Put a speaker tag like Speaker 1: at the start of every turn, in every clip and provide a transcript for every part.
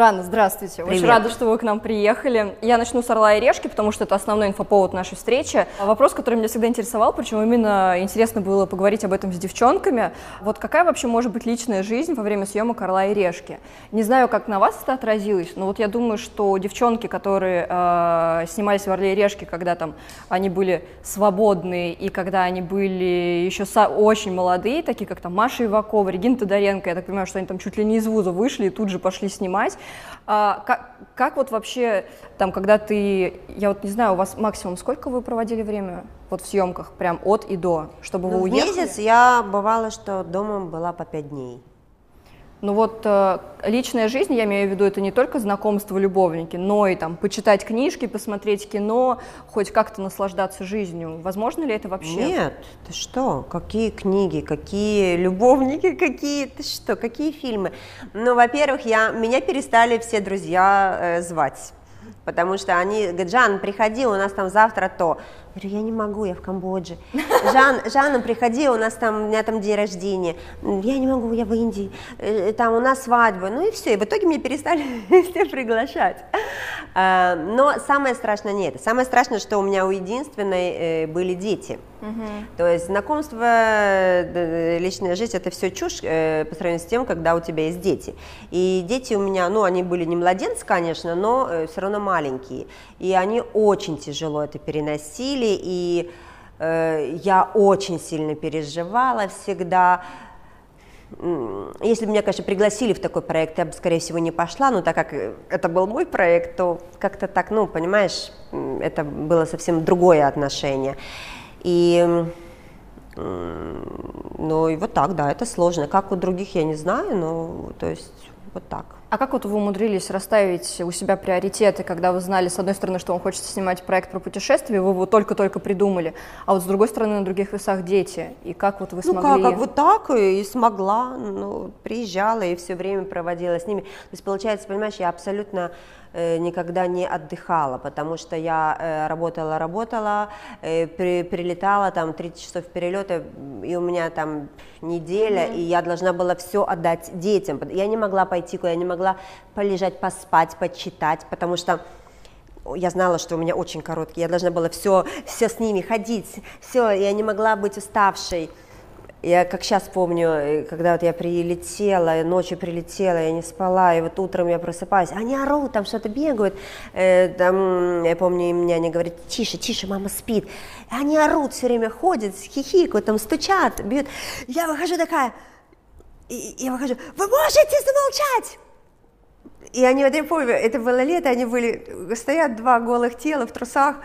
Speaker 1: Жанна, здравствуйте.
Speaker 2: Привет.
Speaker 1: Очень рада, что вы к нам приехали. Я начну с «Орла и решки», потому что это основной инфоповод нашей встречи. Вопрос, который меня всегда интересовал, причем именно интересно было поговорить об этом с девчонками. Вот какая вообще может быть личная жизнь во время съемок «Орла и решки»? Не знаю, как на вас это отразилось, но вот я думаю, что девчонки, которые э, снимались в «Орле и решке», когда там они были свободные и когда они были еще очень молодые, такие как там Маша Ивакова, Регина Тодоренко, я так понимаю, что они там чуть ли не из вуза вышли и тут же пошли снимать. А, как, как вот вообще, там, когда ты, я вот не знаю, у вас максимум сколько вы проводили время вот в съемках, прям от и до, чтобы
Speaker 2: Ну,
Speaker 1: вы
Speaker 2: в
Speaker 1: уехали?
Speaker 2: месяц я бывало, что дома была по пять дней.
Speaker 1: Ну вот э, личная жизнь, я имею в виду, это не только знакомство, любовники, но и там почитать книжки, посмотреть кино, хоть как-то наслаждаться жизнью. Возможно ли это вообще?
Speaker 2: Нет, ты что? Какие книги, какие любовники, какие, ты что, какие фильмы? Ну, во-первых, я, меня перестали все друзья э, звать. Потому что они говорят, Жан, приходи, у нас там завтра то. Я говорю, я не могу, я в Камбодже. Жан, Жанна, приходи, у нас там, у меня там день рождения. Я не могу, я в Индии. Э, Там у нас свадьба. Ну и все. И в итоге меня перестали все приглашать. А, Но самое страшное не это. Самое страшное, что у меня у единственной э, были дети. То есть знакомство, э, личная жизнь, это все чушь э, по сравнению с тем, когда у тебя есть дети. И дети у меня, ну, они были не младенцы, конечно, но все равно маленькие. И они очень тяжело это переносили, и э, я очень сильно переживала всегда. Если бы меня, конечно, пригласили в такой проект, я бы, скорее всего, не пошла, но так как это был мой проект, то как-то так, ну, понимаешь, это было совсем другое отношение. И, ну, и вот так, да, это сложно. Как у других, я не знаю, но, то есть, вот так.
Speaker 1: А как вот вы умудрились расставить у себя приоритеты, когда вы знали, с одной стороны, что вам хочется снимать проект про путешествие, вы его только-только придумали, а вот с другой стороны, на других весах дети, и как вот вы
Speaker 2: Ну
Speaker 1: смогли...
Speaker 2: как, как вот так и смогла, ну, приезжала и все время проводила с ними. То есть, получается, понимаешь, я абсолютно никогда не отдыхала, потому что я э, работала, работала, э, при- прилетала там 30 часов перелета, и у меня там неделя, и я должна была все отдать детям. Я не могла пойти куда, я не могла полежать, поспать, почитать, потому что я знала, что у меня очень короткий, я должна была все, все с ними ходить, все, я не могла быть уставшей. Я как сейчас помню, э, когда вот я прилетела, ночью прилетела, я не спала, и вот утром я просыпаюсь, они орут, там что-то бегают, э, там, я помню, мне они говорят, тише, тише, мама спит. И они орут, все время ходят, хихикают, там стучат, бьют. Я выхожу такая, и я выхожу, вы можете замолчать? И они, вот я помню, это было лето, они были, стоят два голых тела в трусах,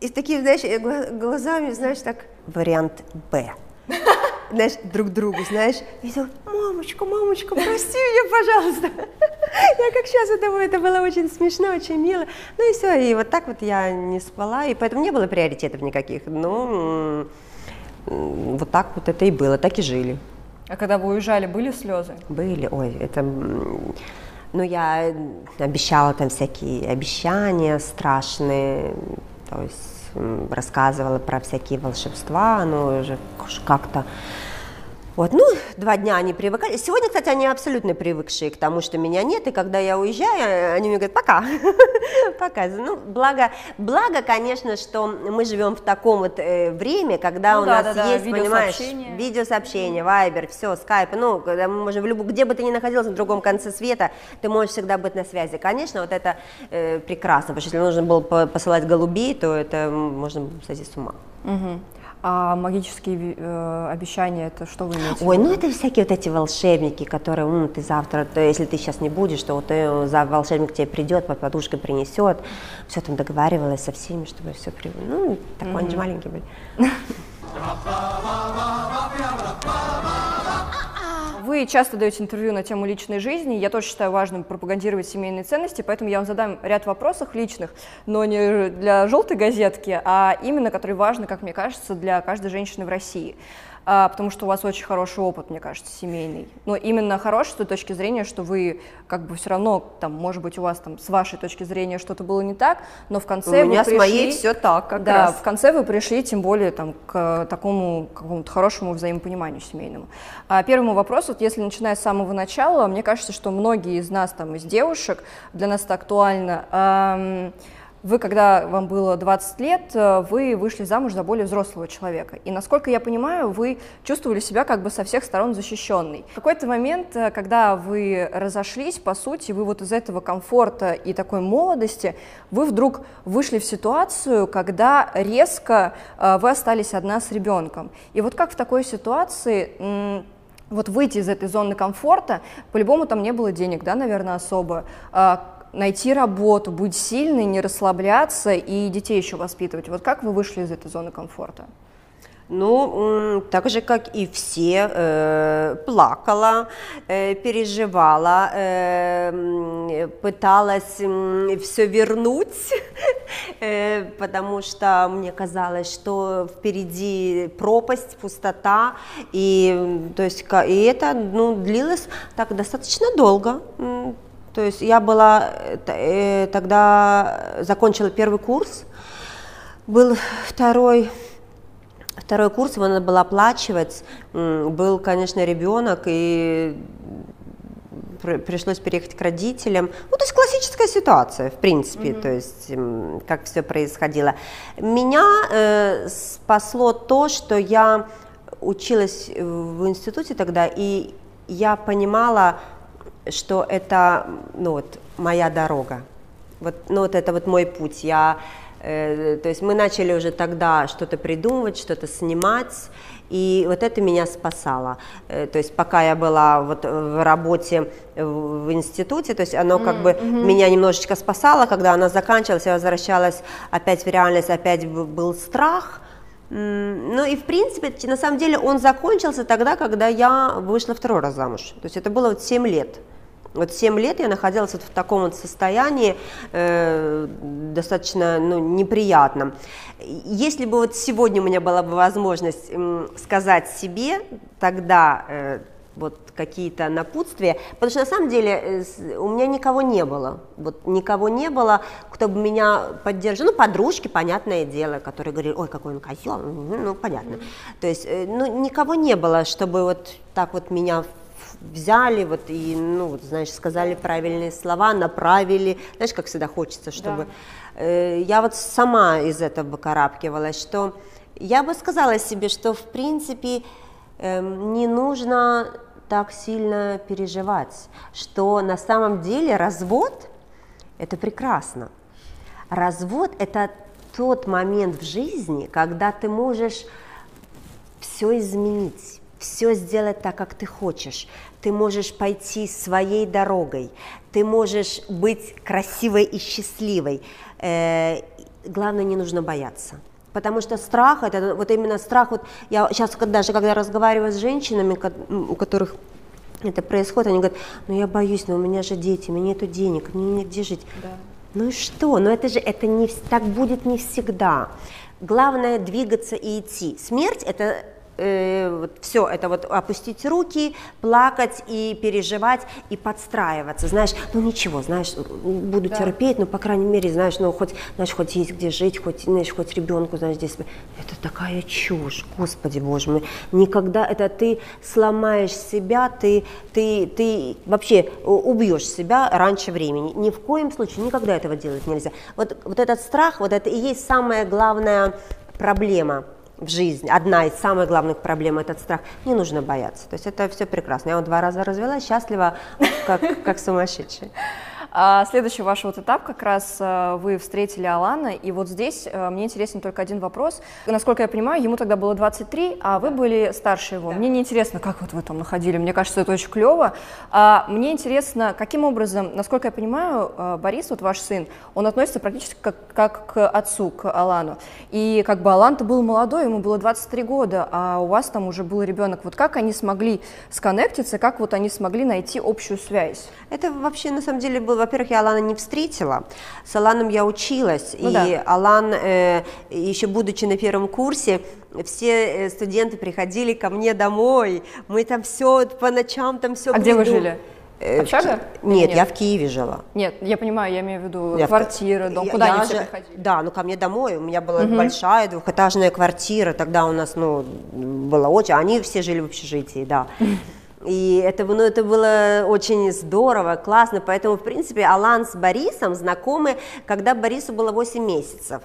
Speaker 2: и с такими, знаешь, э, гла- глазами, знаешь, так, вариант Б. Знаешь, друг другу, знаешь. И я думаю, мамочка, мамочка, прости меня, пожалуйста. Я как сейчас думаю, это было очень смешно, очень мило. Ну и все, и вот так вот я не спала, и поэтому не было приоритетов никаких. Ну, м, вот так вот это и было, так и жили.
Speaker 1: А когда вы уезжали, были слезы?
Speaker 2: Были, ой, это, ну, я обещала там всякие обещания страшные, то есть рассказывала про всякие волшебства, но уже уж как-то, вот, ну, два дня они привыкали. Сегодня, кстати, они абсолютно привыкшие к тому, что меня нет, и когда я уезжаю, они мне говорят, пока, пока. Ну, благо, благо, конечно, что мы живем в таком вот э, время, когда
Speaker 1: Ну
Speaker 2: у
Speaker 1: да,
Speaker 2: нас
Speaker 1: да, да,
Speaker 2: есть, понимаешь,
Speaker 1: видеосообщения.
Speaker 2: видеосообщения, вайбер, все, скайп, ну, когда мы можем в любом, где бы ты ни находился, на другом конце света, ты можешь всегда быть на связи. Конечно, вот это э, прекрасно, потому что если нужно было по- посылать голубей, то это можно сойти с ума.
Speaker 1: Мгм. А магические э, обещания, это что вы имеете?
Speaker 2: Ой, ну это всякие вот эти волшебники, которые, «М, ты завтра, то если ты сейчас не будешь, то вот э, за волшебник тебе придет, под подушкой принесет, все там договаривалась со всеми, чтобы все при... Ну, такой, они же маленькие были.
Speaker 1: Вы часто даете интервью на тему личной жизни. Я тоже считаю важным пропагандировать семейные ценности, поэтому я вам задам ряд вопросов личных, но не для желтой газетки, а именно, которые важны, как мне кажется, для каждой женщины в России. А, потому что у вас очень хороший опыт, мне кажется, семейный. Но именно хороший с той точки зрения, что вы как бы все равно, там, может быть, у вас там с вашей точки зрения что-то было не так, но в конце
Speaker 2: у меня
Speaker 1: пришли,
Speaker 2: с моей все так, как
Speaker 1: да,
Speaker 2: раз.
Speaker 1: в конце вы пришли, тем более там к такому какому-то хорошему взаимопониманию семейному. А первому вопросу, вот если начиная с самого начала, мне кажется, что многие из нас там из девушек для нас это актуально. Эм, вы, когда вам было 20 лет, э, вы вышли замуж за более взрослого человека. И, насколько я понимаю, вы чувствовали себя как бы со всех сторон защищенной. В какой-то момент, э, когда вы разошлись, по сути, вы вот из этого комфорта и такой молодости, вы вдруг вышли в ситуацию, когда резко э, вы остались одна с ребенком. И вот как в такой ситуации вот выйти из этой зоны комфорта, по-любому там не было денег, да, наверное, особо, а найти работу, быть сильной, не расслабляться и детей еще воспитывать. Вот как вы вышли из этой зоны комфорта?
Speaker 2: Ну, так же, как и все, э, плакала, э, переживала, э, пыталась все вернуть, э, потому что мне казалось, что впереди пропасть, пустота, и, то есть, и это ну, длилось так достаточно долго, то есть я была э, тогда закончила первый курс, был второй второй курс, его надо было оплачивать. Был, конечно, ребенок, и пришлось переехать к родителям. Ну, то есть классическая ситуация, в принципе, mm-hmm. то есть как все происходило. Меня э, спасло то, что я училась в институте тогда, и я понимала, что это ну, вот, моя дорога. Вот, ну, вот это вот мой путь. Я, э, то есть мы начали уже тогда что-то придумывать, что-то снимать, и вот это меня спасало. Э, то есть пока я была вот в работе в институте, то есть оно как mm-hmm. бы меня немножечко спасало, когда она заканчивалась, я возвращалась опять в реальность, опять был страх, ну и в принципе, на самом деле он закончился тогда, когда я вышла второй раз замуж. То есть это было вот 7 лет. Вот 7 лет я находилась вот в таком вот состоянии э, достаточно ну, неприятном. Если бы вот сегодня у меня была бы возможность э, сказать себе тогда э, вот какие-то напутствия, потому что на самом деле э, у меня никого не было, вот никого не было, кто бы меня поддержал, ну подружки, понятное дело, которые говорили, ой, какой он козел, ну понятно, то есть, э, ну никого не было, чтобы вот так вот меня взяли вот и, ну, вот, знаешь, сказали правильные слова, направили, знаешь, как всегда хочется, чтобы... Да. Э, я вот сама из этого выкарабкивалась, что я бы сказала себе, что, в принципе, э, не нужно так сильно переживать, что на самом деле развод – это прекрасно. Развод – это тот момент в жизни, когда ты можешь все изменить, все сделать так, как ты хочешь ты можешь пойти своей дорогой, ты можешь быть красивой и счастливой. Э, главное, не нужно бояться. Потому что страх, это вот именно страх, вот я сейчас даже когда разговариваю с женщинами, у которых это происходит, они говорят, ну я боюсь, но у меня же дети, у меня нету денег, мне негде жить. Да. Ну и что? Но это же это не так будет не всегда. Главное двигаться и идти. Смерть это э, вот все это вот опустить руки, плакать и переживать и подстраиваться, знаешь, ну ничего, знаешь, буду да. терпеть, но по крайней мере, знаешь, ну хоть, знаешь, хоть есть где жить, хоть, знаешь, хоть ребенку, знаешь, здесь, это такая чушь, господи боже мой, никогда это ты сломаешь себя, ты, ты, ты вообще убьешь себя раньше времени, ни в коем случае, никогда этого делать нельзя. Вот, вот этот страх, вот это и есть самая главная проблема в жизни, одна из самых главных проблем этот страх, не нужно бояться. То есть это все прекрасно. Я вот два раза развелась, счастлива, как, как сумасшедшая.
Speaker 1: А следующий ваш вот этап как раз э, вы встретили Алана, и вот здесь э, мне интересен только один вопрос. Насколько я понимаю, ему тогда было 23, а вы были старше его. Да. Мне не интересно, как вот вы там находили, мне кажется, это очень клево. А мне интересно, каким образом, насколько я понимаю, э, Борис, вот ваш сын, он относится практически как, как к отцу, к Алану. И как бы Алан-то был молодой, ему было 23 года, а у вас там уже был ребенок. Вот как они смогли сконнектиться, как вот они смогли найти общую связь?
Speaker 2: Это вообще на самом деле был во-первых, я Алана не встретила, с Аланом я училась,
Speaker 1: Ну
Speaker 2: и
Speaker 1: да.
Speaker 2: Алан, э, еще будучи на первом курсе, все э, студенты приходили ко мне домой, мы там все по ночам там все.
Speaker 1: А где вы жили? Общага?
Speaker 2: Нет,
Speaker 1: Нет.
Speaker 2: я в Киеве жила.
Speaker 1: Нет, я понимаю, я имею в виду
Speaker 2: Я
Speaker 1: квартира, дом,
Speaker 2: я-
Speaker 1: куда
Speaker 2: я
Speaker 1: они
Speaker 2: же-
Speaker 1: приходили?
Speaker 2: Да, ну ко мне домой. У меня была большая двухэтажная квартира. Тогда у нас, ну, было очень... Они все жили в общежитии, да. И это, ну, это было очень здорово, классно. Поэтому, в принципе, Алан с Борисом знакомы, когда Борису было 8 месяцев.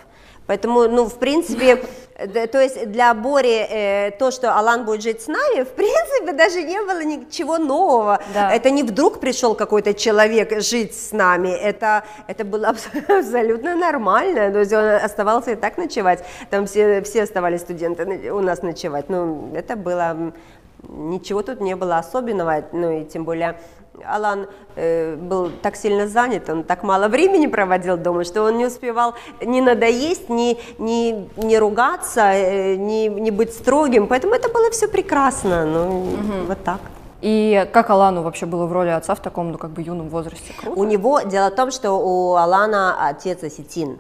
Speaker 2: Поэтому, ну, в принципе, д- то есть для Бори э, то, что Алан будет жить с нами, в принципе, даже не было ничего нового.
Speaker 1: Да.
Speaker 2: Это не вдруг пришел какой-то человек жить с нами, это, это было абс- абсолютно нормально, то есть он оставался и так ночевать, там все, все оставались студенты у нас ночевать, ну, это было, ничего тут не было особенного, ну, и тем более Алан э, был так сильно занят, он так мало времени проводил дома, что он не успевал ни надоесть, ни, ни, ни ругаться, э, ни, ни быть строгим, поэтому это было все прекрасно, ну, вот так.
Speaker 1: И как Алану вообще было в роли отца в таком, ну, как бы юном возрасте? Круто?
Speaker 2: У него, дело в том, что у Алана отец осетин.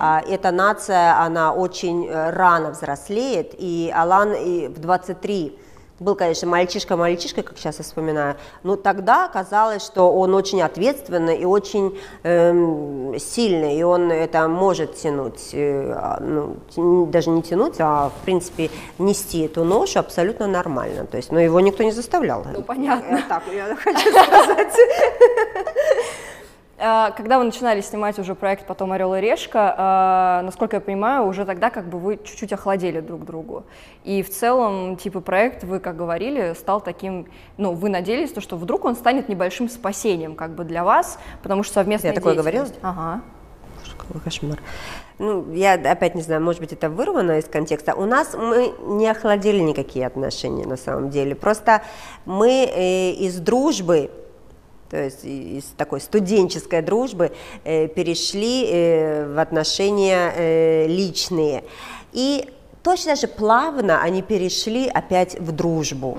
Speaker 2: А, Эта нация, она очень э, рано взрослеет, и Алан и в 23 был, конечно, мальчишка-мальчишка, как сейчас я вспоминаю, но тогда казалось, что он очень ответственный и очень эм, сильный, и он это может тянуть, э, а, ну, даже не тянуть, а, в принципе, нести эту ношу абсолютно нормально. То есть, но его никто не заставлял.
Speaker 1: Ну, понятно.
Speaker 2: Э, Так, я хочу сказать.
Speaker 1: А, Когда вы начинали снимать уже проект потом «Орел и решка», а, насколько я понимаю, уже тогда как бы вы чуть-чуть охладели друг другу. И в целом, типа, проект, вы, как говорили, стал таким, ну, вы надеялись, то, что вдруг он станет небольшим спасением как бы для вас, потому что совместная
Speaker 2: Я такое говорила?
Speaker 1: Ага.
Speaker 2: Какой кошмар. Ну, я опять не знаю, может быть, это вырвано из контекста. У нас мы не охладили никакие отношения на самом деле. Просто мы э, из дружбы, то есть из такой студенческой дружбы, э, перешли э, в отношения э, личные. И точно же плавно они перешли опять в дружбу.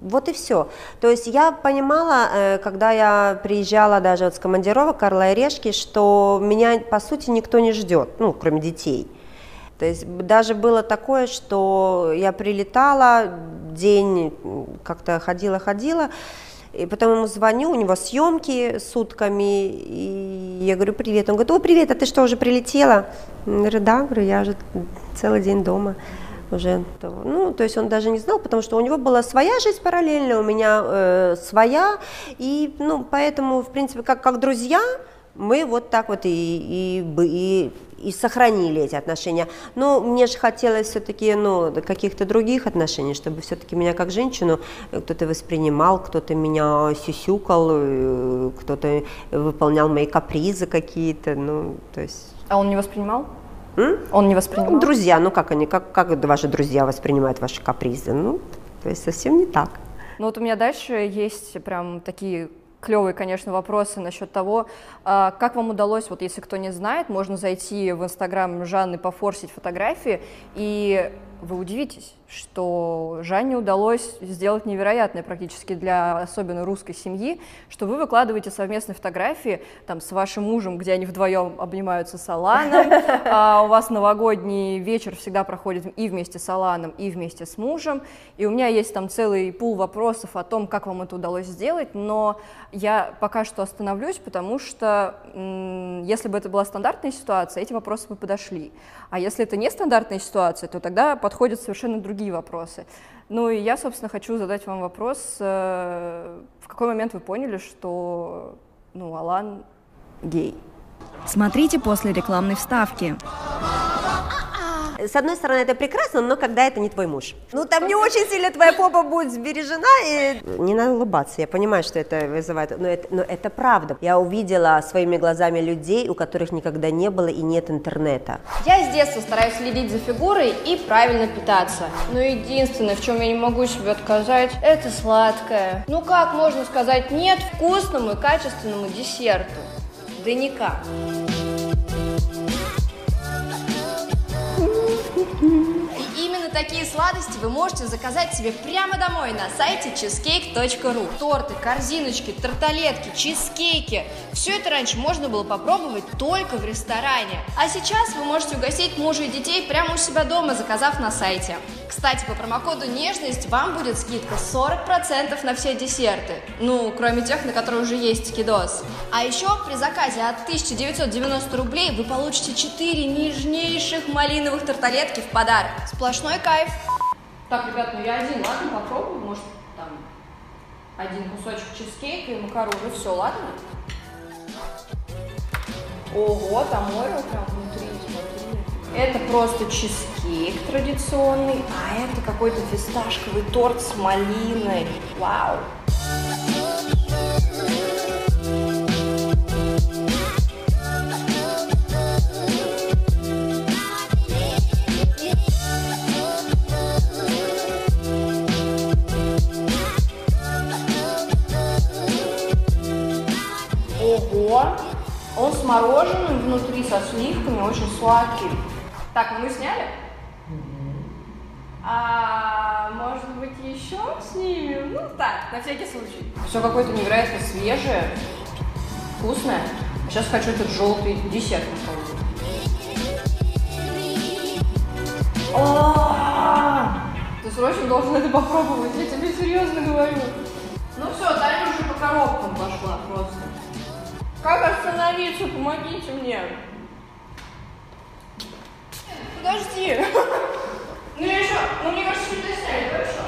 Speaker 2: Вот и все. То есть я понимала, э, когда я приезжала даже вот с командировок Карла и Решки, что меня по сути никто не ждет, ну, кроме детей. То есть даже было такое, что я прилетала, день как-то ходила-ходила, и потом ему звоню, у него съемки сутками, и я говорю, привет. Он говорит, о, привет, а ты что, уже прилетела? Я говорю, да, говорю, я уже целый день дома уже. Ну, то есть он даже не знал, потому что у него была своя жизнь параллельно, у меня э, своя, и, ну, поэтому, в принципе, как, как друзья, мы вот так вот и, и, и, и сохранили эти отношения. Но мне же хотелось все-таки, ну, каких-то других отношений, чтобы все-таки меня как женщину э, кто-то воспринимал, кто-то меня сюсюкал, э, кто-то выполнял мои капризы какие-то, ну, то есть...
Speaker 1: А он не воспринимал?
Speaker 2: М?
Speaker 1: Он не воспринимал?
Speaker 2: Ну, друзья, ну как они, как, как ваши друзья воспринимают ваши капризы? Ну, то есть совсем не так.
Speaker 1: Ну вот у меня дальше есть прям такие клевые, конечно, вопросы насчет того, а, как вам удалось, вот если кто не знает, можно зайти в инстаграм Жанны, пофорсить фотографии, и вы удивитесь, что Жанне удалось сделать невероятное практически для особенно русской семьи, что вы выкладываете совместные фотографии там с вашим мужем, где они вдвоем обнимаются с Аланом, а у вас новогодний вечер всегда проходит и вместе с Аланом, и вместе с мужем, и у меня есть там целый пул вопросов о том, как вам это удалось сделать, но я пока что остановлюсь, потому что если бы это была стандартная ситуация, эти вопросы бы подошли, а если это не стандартная ситуация, то тогда подходят совершенно другие вопросы. Ну и я, собственно, хочу задать вам вопрос, э, в какой момент вы поняли, что ну, Алан гей?
Speaker 3: Смотрите после рекламной вставки.
Speaker 2: С одной стороны, это прекрасно, но когда это не твой муж. Ну, там не очень сильно твоя попа будет сбережена, и не надо улыбаться, я понимаю, что это вызывает, но это, но это правда. Я увидела своими глазами людей, у которых никогда не было и нет интернета.
Speaker 4: Я с детства стараюсь следить за фигурой и правильно питаться. Но единственное, в чем я не могу себе отказать, это сладкое. Ну как можно сказать нет вкусному и качественному десерту? Да никак. Именно такие сладости вы можете заказать себе прямо домой на сайте cheesecake.ru. Торты, корзиночки, тарталетки, чизкейки. Все это раньше можно было попробовать только в ресторане. А сейчас вы можете угостить мужа и детей прямо у себя дома, заказав на сайте. Кстати, по промокоду «Нежность» вам будет скидка 40% на все десерты. Ну, кроме тех, на которые уже есть скидос. А еще при заказе от 1990 рублей вы получите 4 нежнейших малиновых тарталетки в подарок. Сплошной кайф. Так, ребят, ну я один, ладно, попробую, может, там, один кусочек чизкейка и макарон, все, ладно? Ого, там Орео прям внутри, смотри. Это просто чизкейк традиционный, а это какой-то фисташковый торт с малиной. Вау! Мороженым внутри, со сливками, очень сладкий. Так, ну мы сняли? А может быть еще снимем? Ну так, на всякий случай. Все какое-то невероятно свежее, вкусное. Сейчас хочу этот желтый десерт попробовать. А! Ты срочно должен это попробовать, я тебе серьезно говорю. Ну все, Таня уже по коробкам пошла просто. Как остановиться? Помогите мне. Подожди. Ну я еще, ну мне кажется, не доснять, хорошо?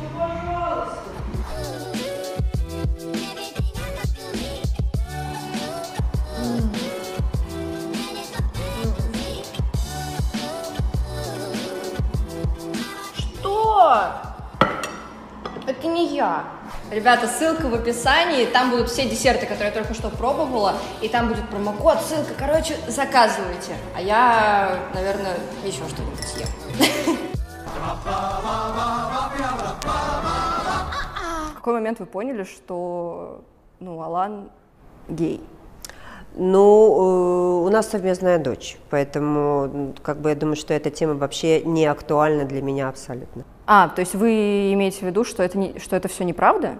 Speaker 4: Ну пожалуйста. Что? Это не я. Ребята, ссылка в описании, там будут все десерты, которые я только что пробовала, и там будет промокод, ссылка, короче, заказывайте. А я, наверное, еще что-нибудь съем.
Speaker 1: В какой момент вы поняли, что ну, Алан гей?
Speaker 2: Ну, э, у нас совместная дочь, поэтому, как бы, я думаю, что эта тема вообще не актуальна для меня абсолютно.
Speaker 1: А, то есть вы имеете в виду, что это, не, что это все неправда?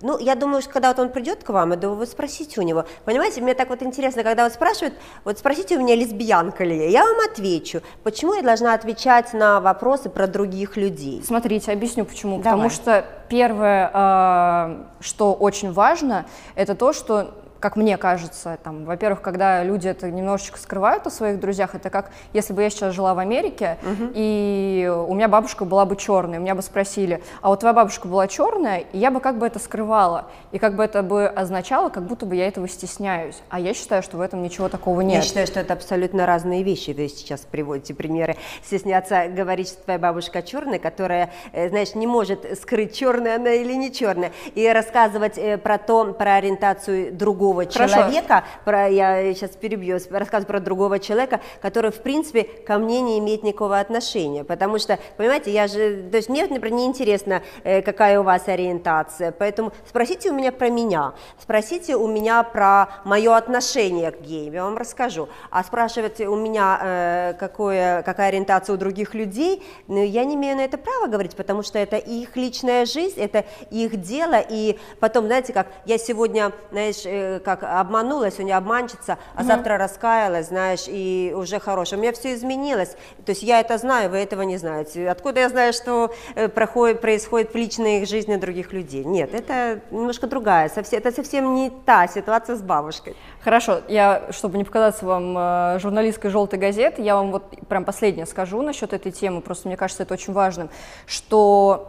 Speaker 2: Ну, я думаю, что когда вот он придет к вам, я думаю, вы спросите у него. Понимаете, мне так вот интересно, когда вот спрашивают, вот спросите у меня, лесбиянка ли я, я вам отвечу. Почему я должна отвечать на вопросы про других людей?
Speaker 1: Смотрите, объясню почему.
Speaker 2: Давай.
Speaker 1: Потому что первое, э, что очень важно, это то, что как мне кажется, там, во-первых, когда люди это немножечко скрывают о своих друзьях, это как если бы я сейчас жила в Америке, и у меня бабушка была бы черная, меня бы спросили, а вот твоя бабушка была черная, и я бы как бы это скрывала, и как бы это бы означало, как будто бы я этого стесняюсь. А я считаю, что в этом ничего такого нет.
Speaker 2: Я считаю, что это абсолютно разные вещи. Вы сейчас приводите примеры. Стесняться говорить, что твоя бабушка черная, которая, э, знаешь, не может скрыть, черная она или не черная, и рассказывать э, про то, про ориентацию другого
Speaker 1: Хорошо.
Speaker 2: человека, про, я сейчас перебью, рассказывать про другого человека, который, в принципе, ко мне не имеет никакого отношения. Потому что, понимаете, я же, то есть мне, например, не интересно, э, какая у вас ориентация, поэтому спросите у меня про меня, спросите у меня про мое отношение к геям, я вам расскажу. А спрашивать у меня, э, какое, какая ориентация у других людей, ну, я не имею на это права говорить, потому что это их личная жизнь, это их дело, и потом, знаете, как я сегодня, знаешь, э, как обманула, сегодня обманщица, а завтра раскаялась, знаешь, и уже хорошая. У меня все изменилось, то есть я это знаю, вы этого не знаете. Откуда я знаю, что э, проходит, происходит в личной жизни других людей? Нет, это немножко другая, совсем, это совсем не та ситуация с бабушкой.
Speaker 1: Хорошо, я, чтобы не показаться вам э, журналисткой желтой газеты, я вам вот прям последнее скажу насчет этой темы, просто мне кажется это очень важным, что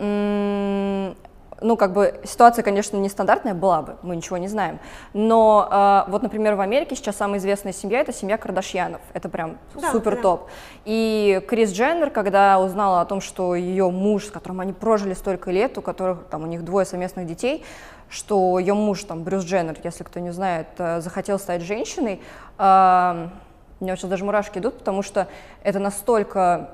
Speaker 1: ну, как бы ситуация, конечно, нестандартная была бы, мы ничего не знаем. Но э, вот, например, в Америке сейчас самая известная семья это семья Кардашьянов. Это прям
Speaker 2: Да,
Speaker 1: супер
Speaker 2: да.
Speaker 1: топ. И Крис Дженнер, когда узнала о том, что ее муж, с которым они прожили столько лет, у которых там у них двое совместных детей, что ее муж, там, Брюс Дженнер, если кто не знает, э, захотел стать женщиной, э, у меня сейчас даже мурашки идут, потому что это настолько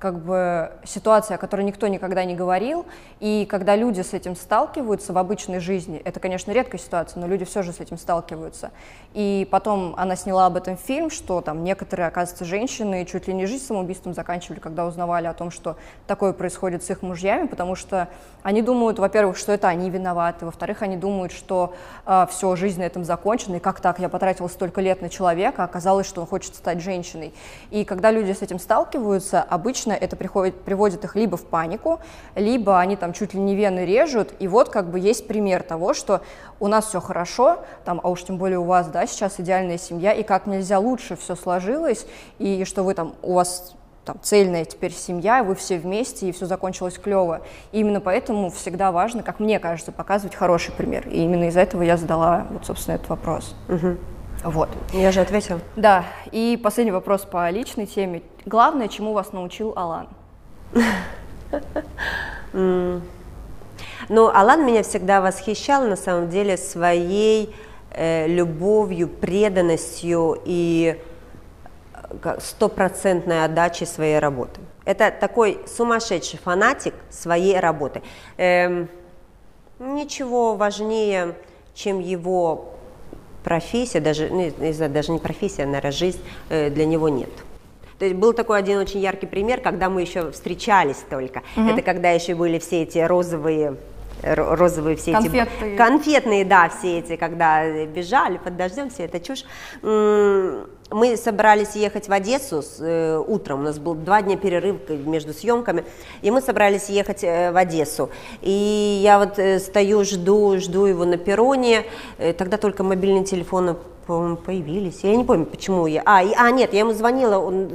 Speaker 1: как бы ситуация, о которой никто никогда не говорил, и когда люди с этим сталкиваются в обычной жизни, это, конечно, редкая ситуация, но люди все же с этим сталкиваются. И потом она сняла об этом фильм, что там некоторые, оказывается, женщины чуть ли не жизнь самоубийством заканчивали, когда узнавали о том, что такое происходит с их мужьями, потому что они думают, во-первых, что это они виноваты, во-вторых, они думают, что э, а, все, жизнь на этом закончена, и как так, я потратила столько лет на человека, а оказалось, что он хочет стать женщиной. И когда люди с этим сталкиваются, обычно это приходит, приводит их либо в панику, либо они там чуть ли не вены режут, и вот как бы есть пример того, что у нас все хорошо, там, а уж тем более у вас, да, сейчас идеальная семья, и как нельзя лучше все сложилось, и что вы там, у вас там, цельная теперь семья, вы все вместе, и все закончилось клево. И именно поэтому всегда важно, как мне кажется, показывать хороший пример. И именно из-за этого я задала, вот, собственно, этот вопрос.
Speaker 2: Угу.
Speaker 1: Вот.
Speaker 2: Я же ответила.
Speaker 1: Да. И последний вопрос по личной теме. Главное, чему вас научил Алан?
Speaker 2: Ну, Алан меня всегда восхищал, на самом деле, своей э, любовью, преданностью и стопроцентной отдачей своей работы. Это такой сумасшедший фанатик своей работы. Эм, ничего важнее, чем его профессия, даже, ну, не знаю, даже не профессия, наверное, жизнь э, для него нет. То есть был такой один очень яркий пример, когда мы еще встречались только. Угу. Это когда еще были все эти розовые розовые все
Speaker 1: конфетные.
Speaker 2: эти конфетные, да, все эти, когда бежали под дождем, все это чушь. Мы собрались ехать в Одессу с, э, утром, у нас был два дня перерыв между съемками, и мы собрались ехать э, в Одессу. И я вот э, стою, жду, жду его на перроне, э, тогда только мобильные телефоны появились. Я не помню, почему я... А, и, а, нет, я ему звонила, он,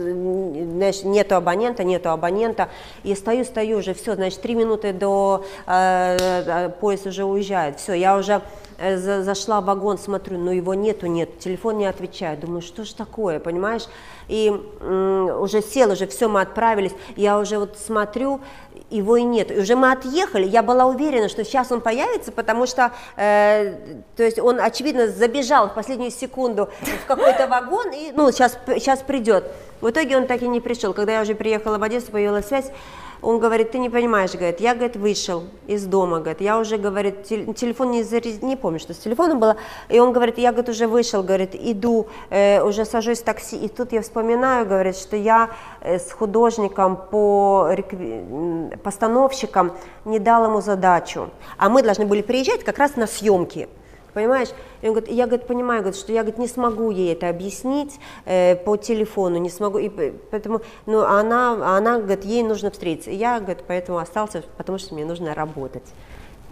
Speaker 2: знаешь, нету абонента, нету абонента. И стою, стою уже, все, значит, три минуты до э, э поезд уже уезжает. Все, я уже э, зашла в вагон, смотрю, ну его нету, нет, телефон не отвечает. Думаю, что ж такое, понимаешь? И уже сел, уже все, мы отправились. Я уже вот смотрю, его и нет. И уже мы отъехали, я была уверена, что сейчас он появится, потому что, э, то есть он, очевидно, забежал в последнюю секунду в какой-то вагон, и, ну, сейчас, сейчас придет. В итоге он так и не пришел. Когда я уже приехала в Одессу, появилась связь, он говорит, ты не понимаешь, говорит, я, говорит, вышел из дома, говорит, я уже, говорит, телефон не зарез... не помню, что с телефоном было, и он говорит, я, говорит, уже вышел, говорит, иду, э, уже сажусь в такси, и тут я вспоминаю, говорит, что я э, с художником по рекви... постановщикам не дал ему задачу, а мы должны были приезжать как раз на съемки, понимаешь? И он говорит, я говорит, понимаю, говорит, что я говорит, не смогу ей это объяснить э, по телефону, не смогу, и поэтому, ну, она, она, говорит, ей нужно встретиться. И я, говорит, поэтому остался, потому что мне нужно работать.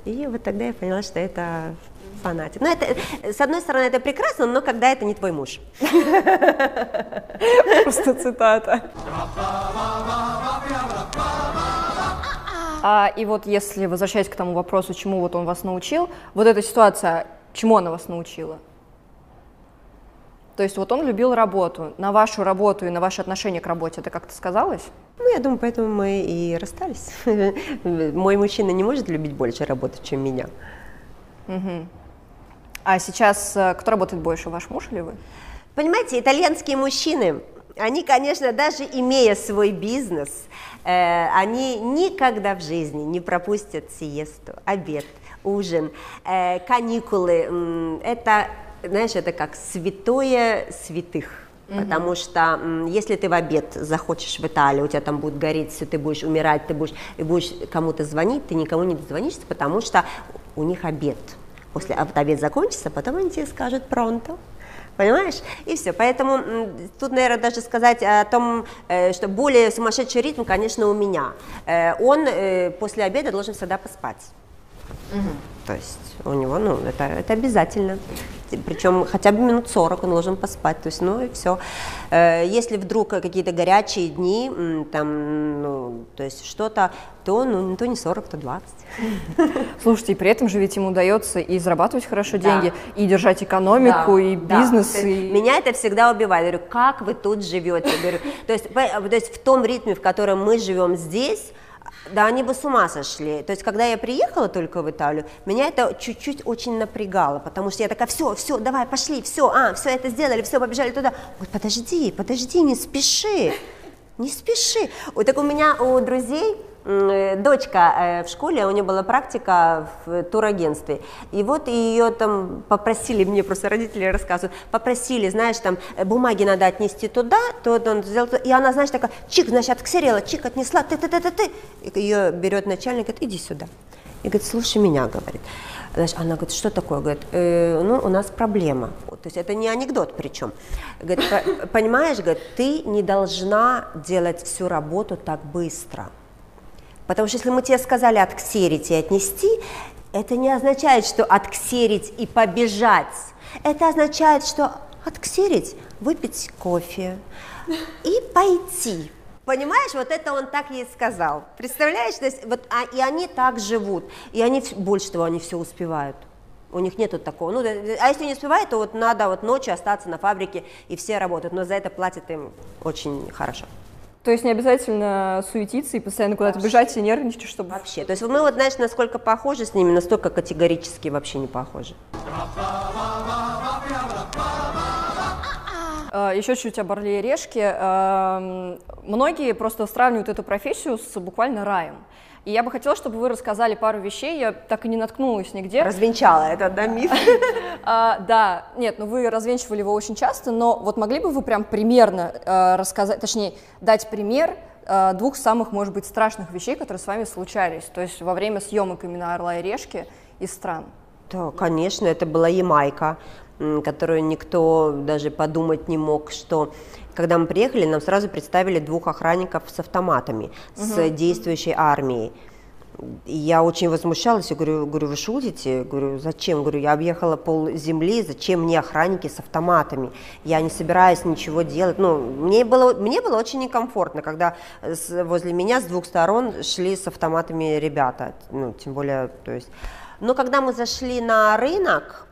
Speaker 2: И вот тогда я поняла, что это фанатик. Ну, это, с одной стороны, это прекрасно, но когда это не твой муж.
Speaker 1: Просто цитата. А, и вот если возвращаясь к тому вопросу, чему вот он вас научил, вот эта ситуация Чему она вас научила? То есть вот он любил работу. На вашу работу и на ваше отношение к работе это как-то сказалось?
Speaker 2: Ну, я думаю, поэтому мы и расстались. Мой мужчина не может любить больше работу, чем меня.
Speaker 1: Угу. А сейчас э, кто работает больше, ваш муж или вы?
Speaker 2: Понимаете, итальянские мужчины, они, конечно, даже имея свой бизнес, э, они никогда в жизни не пропустят сиесту, обед, ужин, э, каникулы. Это, знаешь, это как святое святых. Угу. Потому что если ты в обед захочешь в Италию, у тебя там будет гореть все, ты будешь умирать, ты будешь, и будешь кому-то звонить, ты никому не дозвонишься, потому что у них обед. После обед закончится, потом они тебе скажут пронто. Понимаешь? И все. Поэтому тут, наверное, даже сказать о том, э, что более сумасшедший ритм, конечно, у меня. Э, он после обеда должен всегда поспать. Угу. То есть у него, ну, это, это обязательно. Причем хотя бы минут 40 он должен поспать. То есть, ну и все. Э, если вдруг какие-то горячие дни, там, ну, то есть что-то, то, ну, то не 40, то 20.
Speaker 1: Слушайте, и при этом же ведь ему удается и зарабатывать хорошо деньги, да. и держать экономику, да, и бизнес. Да. И...
Speaker 2: Меня это всегда убивает. Я говорю, как вы тут живете? Я говорю, то, есть, то есть в том ритме, в котором мы живем здесь, да, они бы с ума сошли. То есть, когда я приехала только в Италию, меня это чуть-чуть очень напрягало, потому что я такая, все, все, давай, пошли, все, а, все это сделали, все, побежали туда. Вот подожди, подожди, не спеши. Не спеши. Вот так у меня у друзей дочка э, в школе, у нее была практика в турагентстве, и вот ее там попросили, мне просто родители рассказывают, попросили, знаешь, там э, бумаги надо отнести туда, то он сделал, и она, знаешь, такая, чик, значит, отксерела, чик отнесла, ты, ты, ты, ты, ты, и ее берет начальник, говорит, иди сюда, и говорит, слушай меня, говорит, Значит, она говорит, что такое? Говорит, э, ну, у нас проблема. То есть это не анекдот причем. Говорит, понимаешь, говорит, ты не должна делать всю работу так быстро. Потому что если мы тебе сказали отксерить и отнести, это не означает, что отксерить и побежать. Это означает, что отксерить, выпить кофе и пойти. Понимаешь, вот это он так ей сказал. Представляешь, то есть, вот, а, и они так живут, и они, больше того, они все успевают. У них нету такого. Ну, а если не успевают, то вот надо вот ночью остаться на фабрике, и все работают, но за это платят им очень хорошо.
Speaker 1: То есть не обязательно суетиться и постоянно куда-то бежать и нервничать, чтобы...
Speaker 2: Вообще. То есть мы вот, знаешь, насколько похожи с ними, настолько категорически вообще не похожи.
Speaker 1: А, Еще чуть-чуть о Барле и Решке. Многие просто сравнивают эту профессию с буквально раем. И я бы хотела, чтобы вы рассказали пару вещей, я так и не наткнулась нигде.
Speaker 2: Развенчала это, да, миф?
Speaker 1: а, да, нет, ну вы развенчивали его очень часто, но вот могли бы вы прям примерно э, рассказать, точнее, дать пример э, двух самых, может быть, страшных вещей, которые с вами случались, то есть во время съемок именно «Орла и решки» из стран?
Speaker 2: Да, конечно, это была Ямайка которую никто даже подумать не мог, что когда мы приехали, нам сразу представили двух охранников с автоматами, угу. с действующей армией. Я очень возмущалась, я говорю, говорю, вы шутите? Говорю, зачем? Говорю, я объехала пол земли, зачем мне охранники с автоматами? Я не собираюсь ничего делать. Ну, мне было, мне было очень некомфортно, когда с, возле меня с двух сторон шли с автоматами ребята, ну, тем более, то есть... Но когда мы зашли на рынок,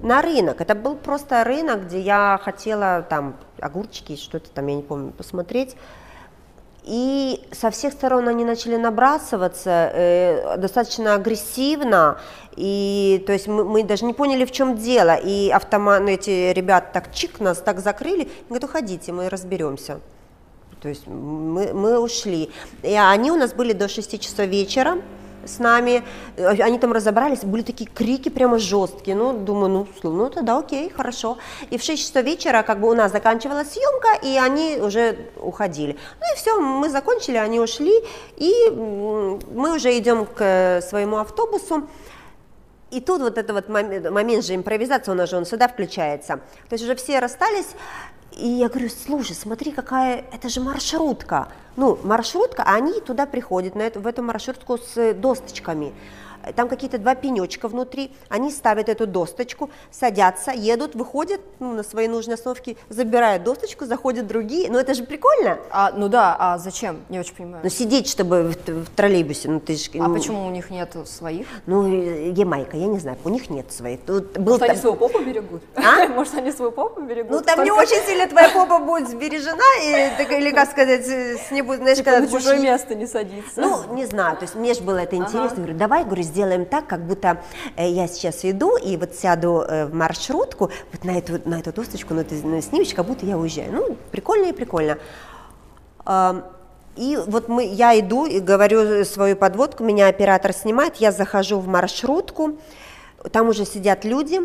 Speaker 2: на рынок. Это был просто рынок, где я хотела там огурчики, что-то там, я не помню, посмотреть. И со всех сторон они начали набрасываться э, достаточно агрессивно, и то есть мы, мы даже не поняли, в чем дело. И автомат, ну, эти ребята так чик нас так закрыли, говорят, уходите, мы разберемся. То есть мы, мы ушли. И они у нас были до 6 часов вечера с нами, э, они там разобрались, были такие крики прямо жесткие, ну, думаю, ну, ну, тогда окей, хорошо. И в 6 часов вечера как бы у нас заканчивалась съемка, и они уже уходили. Ну и все, мы закончили, они ушли, и мы уже идем к своему автобусу, и тут вот этот вот момент, момент же импровизации, он же он сюда включается. То есть уже все расстались, и я говорю, слушай, смотри, какая, это же маршрутка. Ну, маршрутка, а они туда приходят, на эту, в эту маршрутку с досточками там какие-то два пенечка внутри, они ставят эту досточку, садятся, едут, выходят ну, на свои нужные остановки, забирают досточку, заходят другие, ну это же прикольно.
Speaker 1: А, ну да, а зачем, не очень понимаю.
Speaker 2: Ну сидеть, чтобы в, в троллейбусе, ну ты же...
Speaker 1: А
Speaker 2: ну,
Speaker 1: почему у них нет своих?
Speaker 2: Ну, Ямайка, я не знаю, у них нет своих.
Speaker 1: Тут был Может, там... они свою попу берегут? А? Может, они свою попу берегут?
Speaker 2: Ну, там Только... не очень сильно твоя попа будет сбережена, и, или, как сказать, с небу, знаешь,
Speaker 1: типа когда... на чужое место не садиться.
Speaker 2: Ну, не знаю, то есть мне же было это интересно, говорю, давай, говорю, сделаем так, как будто э, я сейчас иду и вот сяду э, в маршрутку, вот на эту, на эту досточку, на эту на снимочку, как будто я уезжаю. Ну, прикольно и прикольно. И вот мы, я иду и говорю свою подводку, меня оператор снимает, я захожу в маршрутку, там уже сидят люди,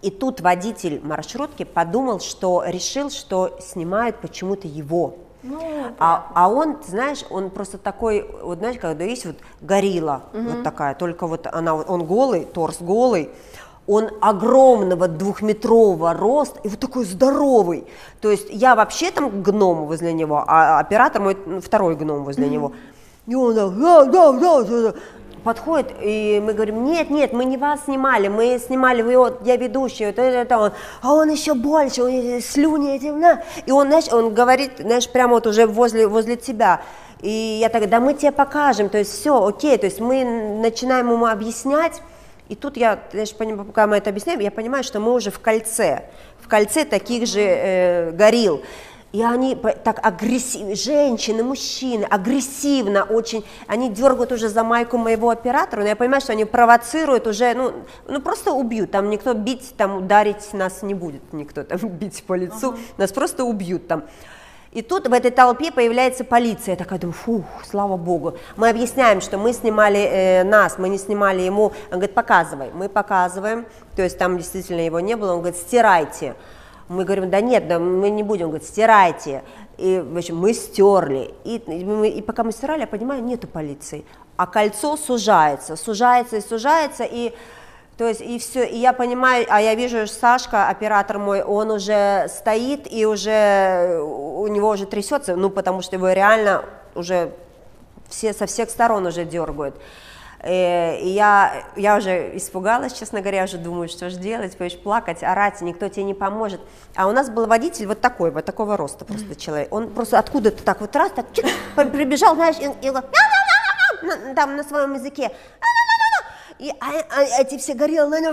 Speaker 2: и тут водитель маршрутки подумал, что решил, что снимают почему-то его. Ну, а, а он, знаешь, он просто такой, вот знаешь, когда есть вот горилла, угу. вот такая, только вот она, он голый, торс голый, он огромного двухметрового роста и вот такой здоровый. То есть я вообще там гном возле него, а оператор мой второй гном возле mm-hmm. него. И он да, да, да, да, да подходит, и мы говорим, нет, нет, мы не вас снимали, мы снимали, вы, вот, я ведущий, вот это, это он, а он еще больше, он слюни эти, на, и он, знаешь, он говорит, знаешь, прямо вот уже возле, возле тебя, и я так, да мы тебе покажем, то есть все, окей, то есть мы начинаем ему объяснять, и тут я, знаешь, пока мы это объясняем, я понимаю, что мы уже в кольце, в кольце таких же э, горилл, и они так агрессивно, женщины, мужчины, агрессивно очень, они дергают уже за майку моего оператора, но я понимаю, что они провоцируют уже, ну, ну просто убьют, там никто бить, там ударить нас не будет, никто там бить по лицу, uh-huh. нас просто убьют там. И тут в этой толпе появляется полиция. Я такая думаю, фух, слава богу. Мы объясняем, что мы снимали э, нас, мы не снимали ему. Он говорит, показывай. Мы показываем, то есть там действительно его не было. Он говорит, стирайте. Мы говорим, да нет, да мы не будем. Говорит, стирайте. И, в общем, мы стерли. И, и, и пока мы стирали, я понимаю, нету полиции. А кольцо сужается, сужается и сужается, и то есть и все, и я понимаю, а я вижу, Сашка, оператор мой, он уже стоит и уже у него уже трясется, ну потому что его реально уже все со всех сторон уже дергают. Э, и я, я уже испугалась, честно говоря, уже думаю, что же делать, будешь плакать, орать, никто тебе не поможет. А у нас был водитель вот такой, вот такого роста просто человек. Он просто откуда-то так вот раз, так прибежал, знаешь, и, и там на своем языке и а, а, эти все горелые,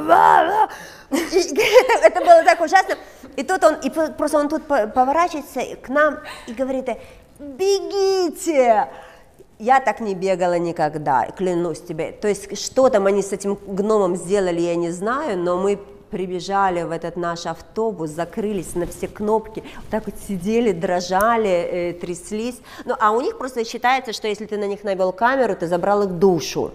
Speaker 2: это было так ужасно. И тут он, и просто он тут поворачивается к нам и говорит, бегите! Я так не бегала никогда, клянусь тебе. То есть что там они с этим гномом сделали, я не знаю, но мы прибежали в этот наш автобус, закрылись на все кнопки, вот так вот сидели, дрожали, э, тряслись. Ну, а у них просто считается, что если ты на них навел камеру, ты забрал их душу.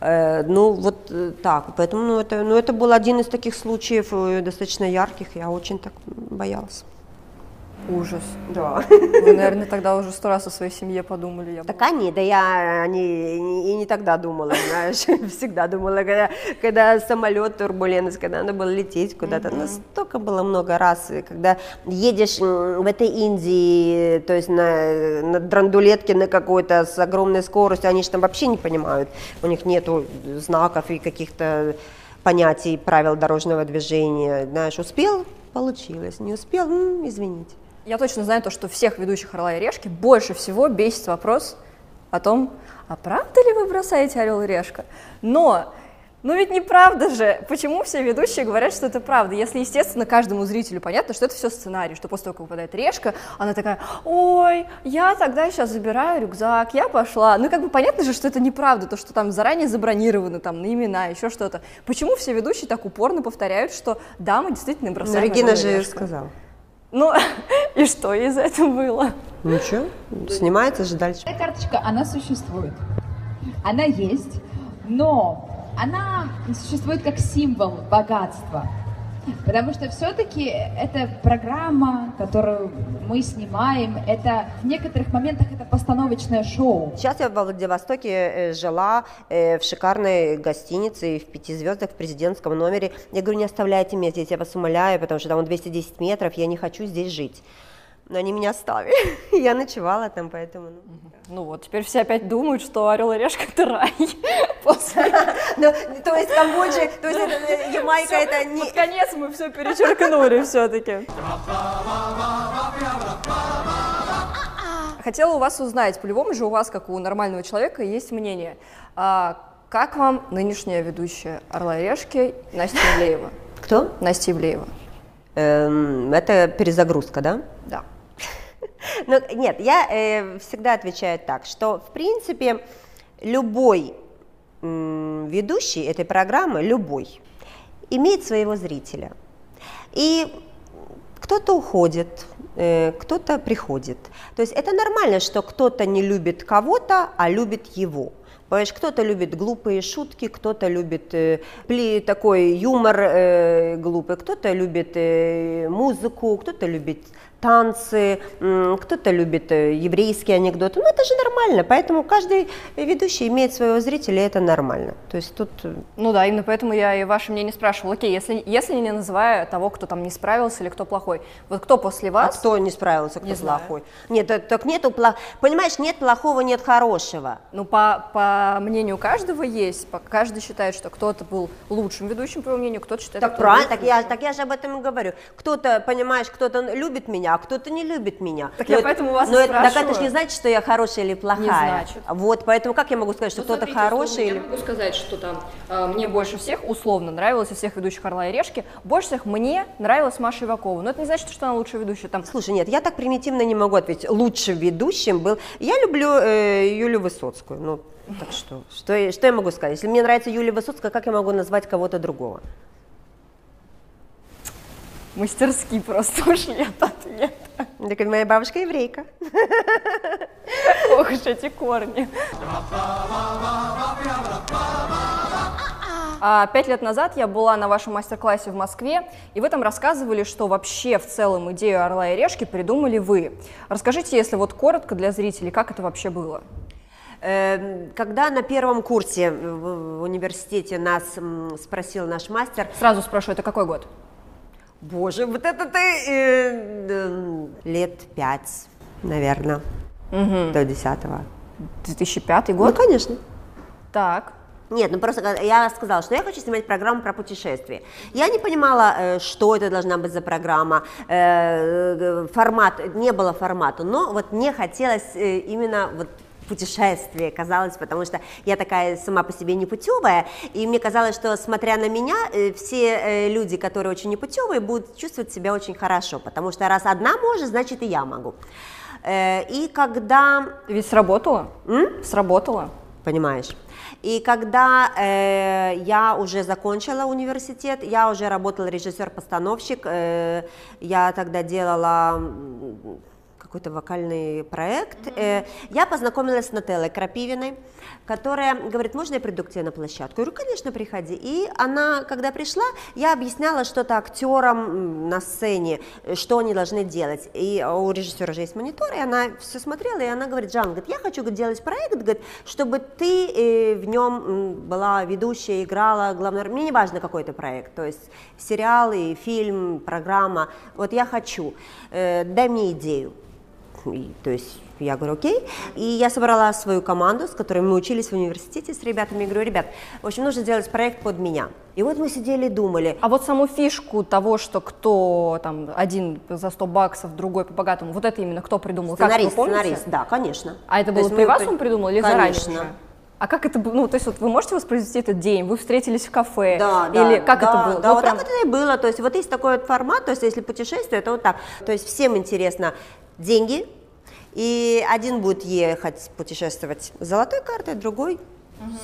Speaker 2: Э, ну, вот э, так. Поэтому ну, это, ну, это был один из таких случаев э, достаточно ярких. Я очень так боялась.
Speaker 1: Ужас.
Speaker 2: Да.
Speaker 1: Вы, наверное, тогда уже сто раз о своей семье подумали. Я
Speaker 2: так они, да я не, и не тогда думала, знаешь, всегда думала, когда, когда самолет, турбулентность, когда надо было лететь куда-то, mm-hmm. настолько было много раз, когда едешь в этой Индии, то есть на, на драндулетке на какой-то с огромной скоростью, они же там вообще не понимают, у них нету знаков и каких-то понятий правил дорожного движения, знаешь, успел, получилось, не успел, м-м, извините.
Speaker 1: Я точно знаю то, что всех ведущих «Орла и решки» больше всего бесит вопрос о том, а правда ли вы бросаете «Орел и решка»? Но ну ведь неправда же. Почему все ведущие говорят, что это правда? Если, естественно, каждому зрителю понятно, что это все сценарий, что после того, как выпадает решка, она такая, ой, я тогда сейчас забираю рюкзак, я пошла. Ну как бы понятно же, что это неправда, то, что там заранее забронировано, там, на имена, еще что-то. Почему все ведущие так упорно повторяют, что да, мы действительно бросаем
Speaker 2: Но Регина же сказала.
Speaker 1: Ну, и что из этого было?
Speaker 2: Ничего, снимается же дальше.
Speaker 5: Эта карточка, она существует. Она есть, но она существует как символ богатства. Потому что все-таки эта программа, которую мы снимаем, это в некоторых моментах это постановочное шоу.
Speaker 2: Сейчас я в Владивостоке э, жила э, в шикарной гостинице в пяти звездах в президентском номере. Я говорю, не оставляйте меня здесь, я вас умоляю, потому что там 210 метров, я не хочу здесь жить но они меня оставили. Я ночевала там, поэтому... Ну.
Speaker 1: Ну вот, теперь все опять думают, что Орел и Решка это рай.
Speaker 2: Ну, то есть Камбоджа, то есть э, Ямайка это не...
Speaker 1: Под конец мы все перечеркнули все-таки. Хотела у вас узнать, по-любому же у вас, как у нормального человека, есть мнение. А, как вам нынешняя ведущая «Орла и решки» Настя Ивлеева?
Speaker 2: Кто?
Speaker 1: Настя Ивлеева.
Speaker 2: Эм, это перезагрузка, да?
Speaker 1: Да.
Speaker 2: Ну, нет, я э, всегда отвечаю так, что, в принципе, любой м, ведущий этой программы, любой, имеет своего зрителя. И кто-то уходит, э, кто-то приходит. То есть это нормально, что кто-то не любит кого-то, а любит его. Понимаешь, кто-то любит глупые шутки, кто-то любит э, такой юмор э, глупый, кто-то любит э, музыку, кто-то любит танцы, кто-то любит э, еврейские анекдоты. Ну, это же нормально, поэтому каждый ведущий имеет своего зрителя, и это нормально. То есть тут... Э,
Speaker 1: ну да, именно поэтому я и ваше мнение спрашивала. Окей, если, если не называя того, кто там не справился или кто плохой, вот кто после вас...
Speaker 2: А кто не справился, кто
Speaker 1: не
Speaker 2: плохой? Знаю. Нет, так нету плохого. Понимаешь, нет плохого, нет хорошего.
Speaker 1: Ну, по, по мнению каждого есть. Каждый считает, что кто-то был лучшим ведущим, по его мнению, кто-то считает...
Speaker 2: Так правильно, так я, так я же об этом и говорю. Кто-то, понимаешь, кто-то любит меня, а кто-то не любит меня.
Speaker 1: Так но я поэтому вас
Speaker 2: но
Speaker 1: и спрашиваю.
Speaker 2: Так это же не значит, что я хорошая или плохая. Не
Speaker 1: значит.
Speaker 2: Вот, поэтому как я могу сказать, что ну, кто-то хороший или...
Speaker 1: Я могу сказать, что там э, мне больше всех, условно, нравилось из всех ведущих «Орла и решки», больше всех мне нравилась Маша Ивакова. Но это не значит, что она лучшая ведущая. Там...
Speaker 2: Слушай, нет, я так примитивно не могу ответить. Лучшим ведущим был... Я люблю э, Юлю Высоцкую, ну, так что, что, что я могу сказать? Если мне нравится Юлия Высоцкая, как я могу назвать кого-то другого?
Speaker 1: Мастерски просто ушли от ответа.
Speaker 2: Так моя бабушка еврейка.
Speaker 1: Ох уж эти корни. А, Пять лет назад я была на вашем мастер-классе в Москве, и вы там рассказывали, что вообще в целом идею «Орла и решки» придумали вы. Расскажите, если вот коротко для зрителей, как это вообще было?
Speaker 2: Эм, Когда на первом курсе в университете нас спросил наш мастер,
Speaker 1: Сразу спрошу, это какой год?
Speaker 2: Боже, вот это ты э, м, лет пять, наверное, до десятого.
Speaker 1: 2005
Speaker 2: Ну,
Speaker 1: год?
Speaker 2: конечно.
Speaker 1: Так.
Speaker 2: Нет, ну просто я сказала, что я хочу снимать программу про путешествия. Я не понимала, э, что это должна быть за программа, э, э, формат, не было формата, но вот мне хотелось э, именно вот путешествие казалось, потому что я такая сама по себе непутевая, и мне казалось, что смотря на меня, э, все э, люди, которые очень непутевые, будут чувствовать себя очень хорошо, потому что раз одна может, значит и я могу. Э, И когда
Speaker 1: Ведь сработало? Сработало.
Speaker 2: понимаешь. И когда э, я уже закончила университет, я уже работала режиссер-постановщик, э, я тогда делала м, какой-то вокальный проект, э, я познакомилась с Нателлой Крапивиной, которая говорит, можно я приду к тебе на площадку? Я говорю, конечно, приходи. И она, когда пришла, я объясняла что-то актерам на сцене, э, что они должны делать. И у режиссера же есть монитор, и она все смотрела, и она говорит, Жан, говорит, я хочу говорит, делать проект, говорит, чтобы ты э, в нем была ведущая, играла главную роль. Мне не важно, какой это проект, то есть сериал и фильм, программа. Вот я хочу, дай мне идею. И, то есть я говорю, окей. И я собрала свою команду, с которой мы учились в университете с ребятами. И говорю, ребят, в общем, нужно сделать проект под меня. И вот мы сидели и думали,
Speaker 1: А вот саму фишку того, что кто там один за 100 баксов, другой по богатому, вот это именно кто придумал? Как,
Speaker 2: сценарист,
Speaker 1: помните?
Speaker 2: сценарист, да, конечно.
Speaker 1: А это
Speaker 2: То
Speaker 1: было при
Speaker 2: мы
Speaker 1: вас он придумал или
Speaker 2: Конечно.
Speaker 1: заранее? А как это было? Ну, то есть вот вы можете воспроизвести этот день? Вы встретились в кафе?
Speaker 2: Да,
Speaker 1: Или
Speaker 2: да,
Speaker 1: как
Speaker 2: да,
Speaker 1: это было?
Speaker 2: Да,
Speaker 1: Ну,
Speaker 2: вот
Speaker 1: прям-
Speaker 2: так это и было. То есть вот есть такой вот формат, то есть если путешествие, это вот так. То есть всем интересно деньги, и один будет ехать путешествовать с золотой картой, другой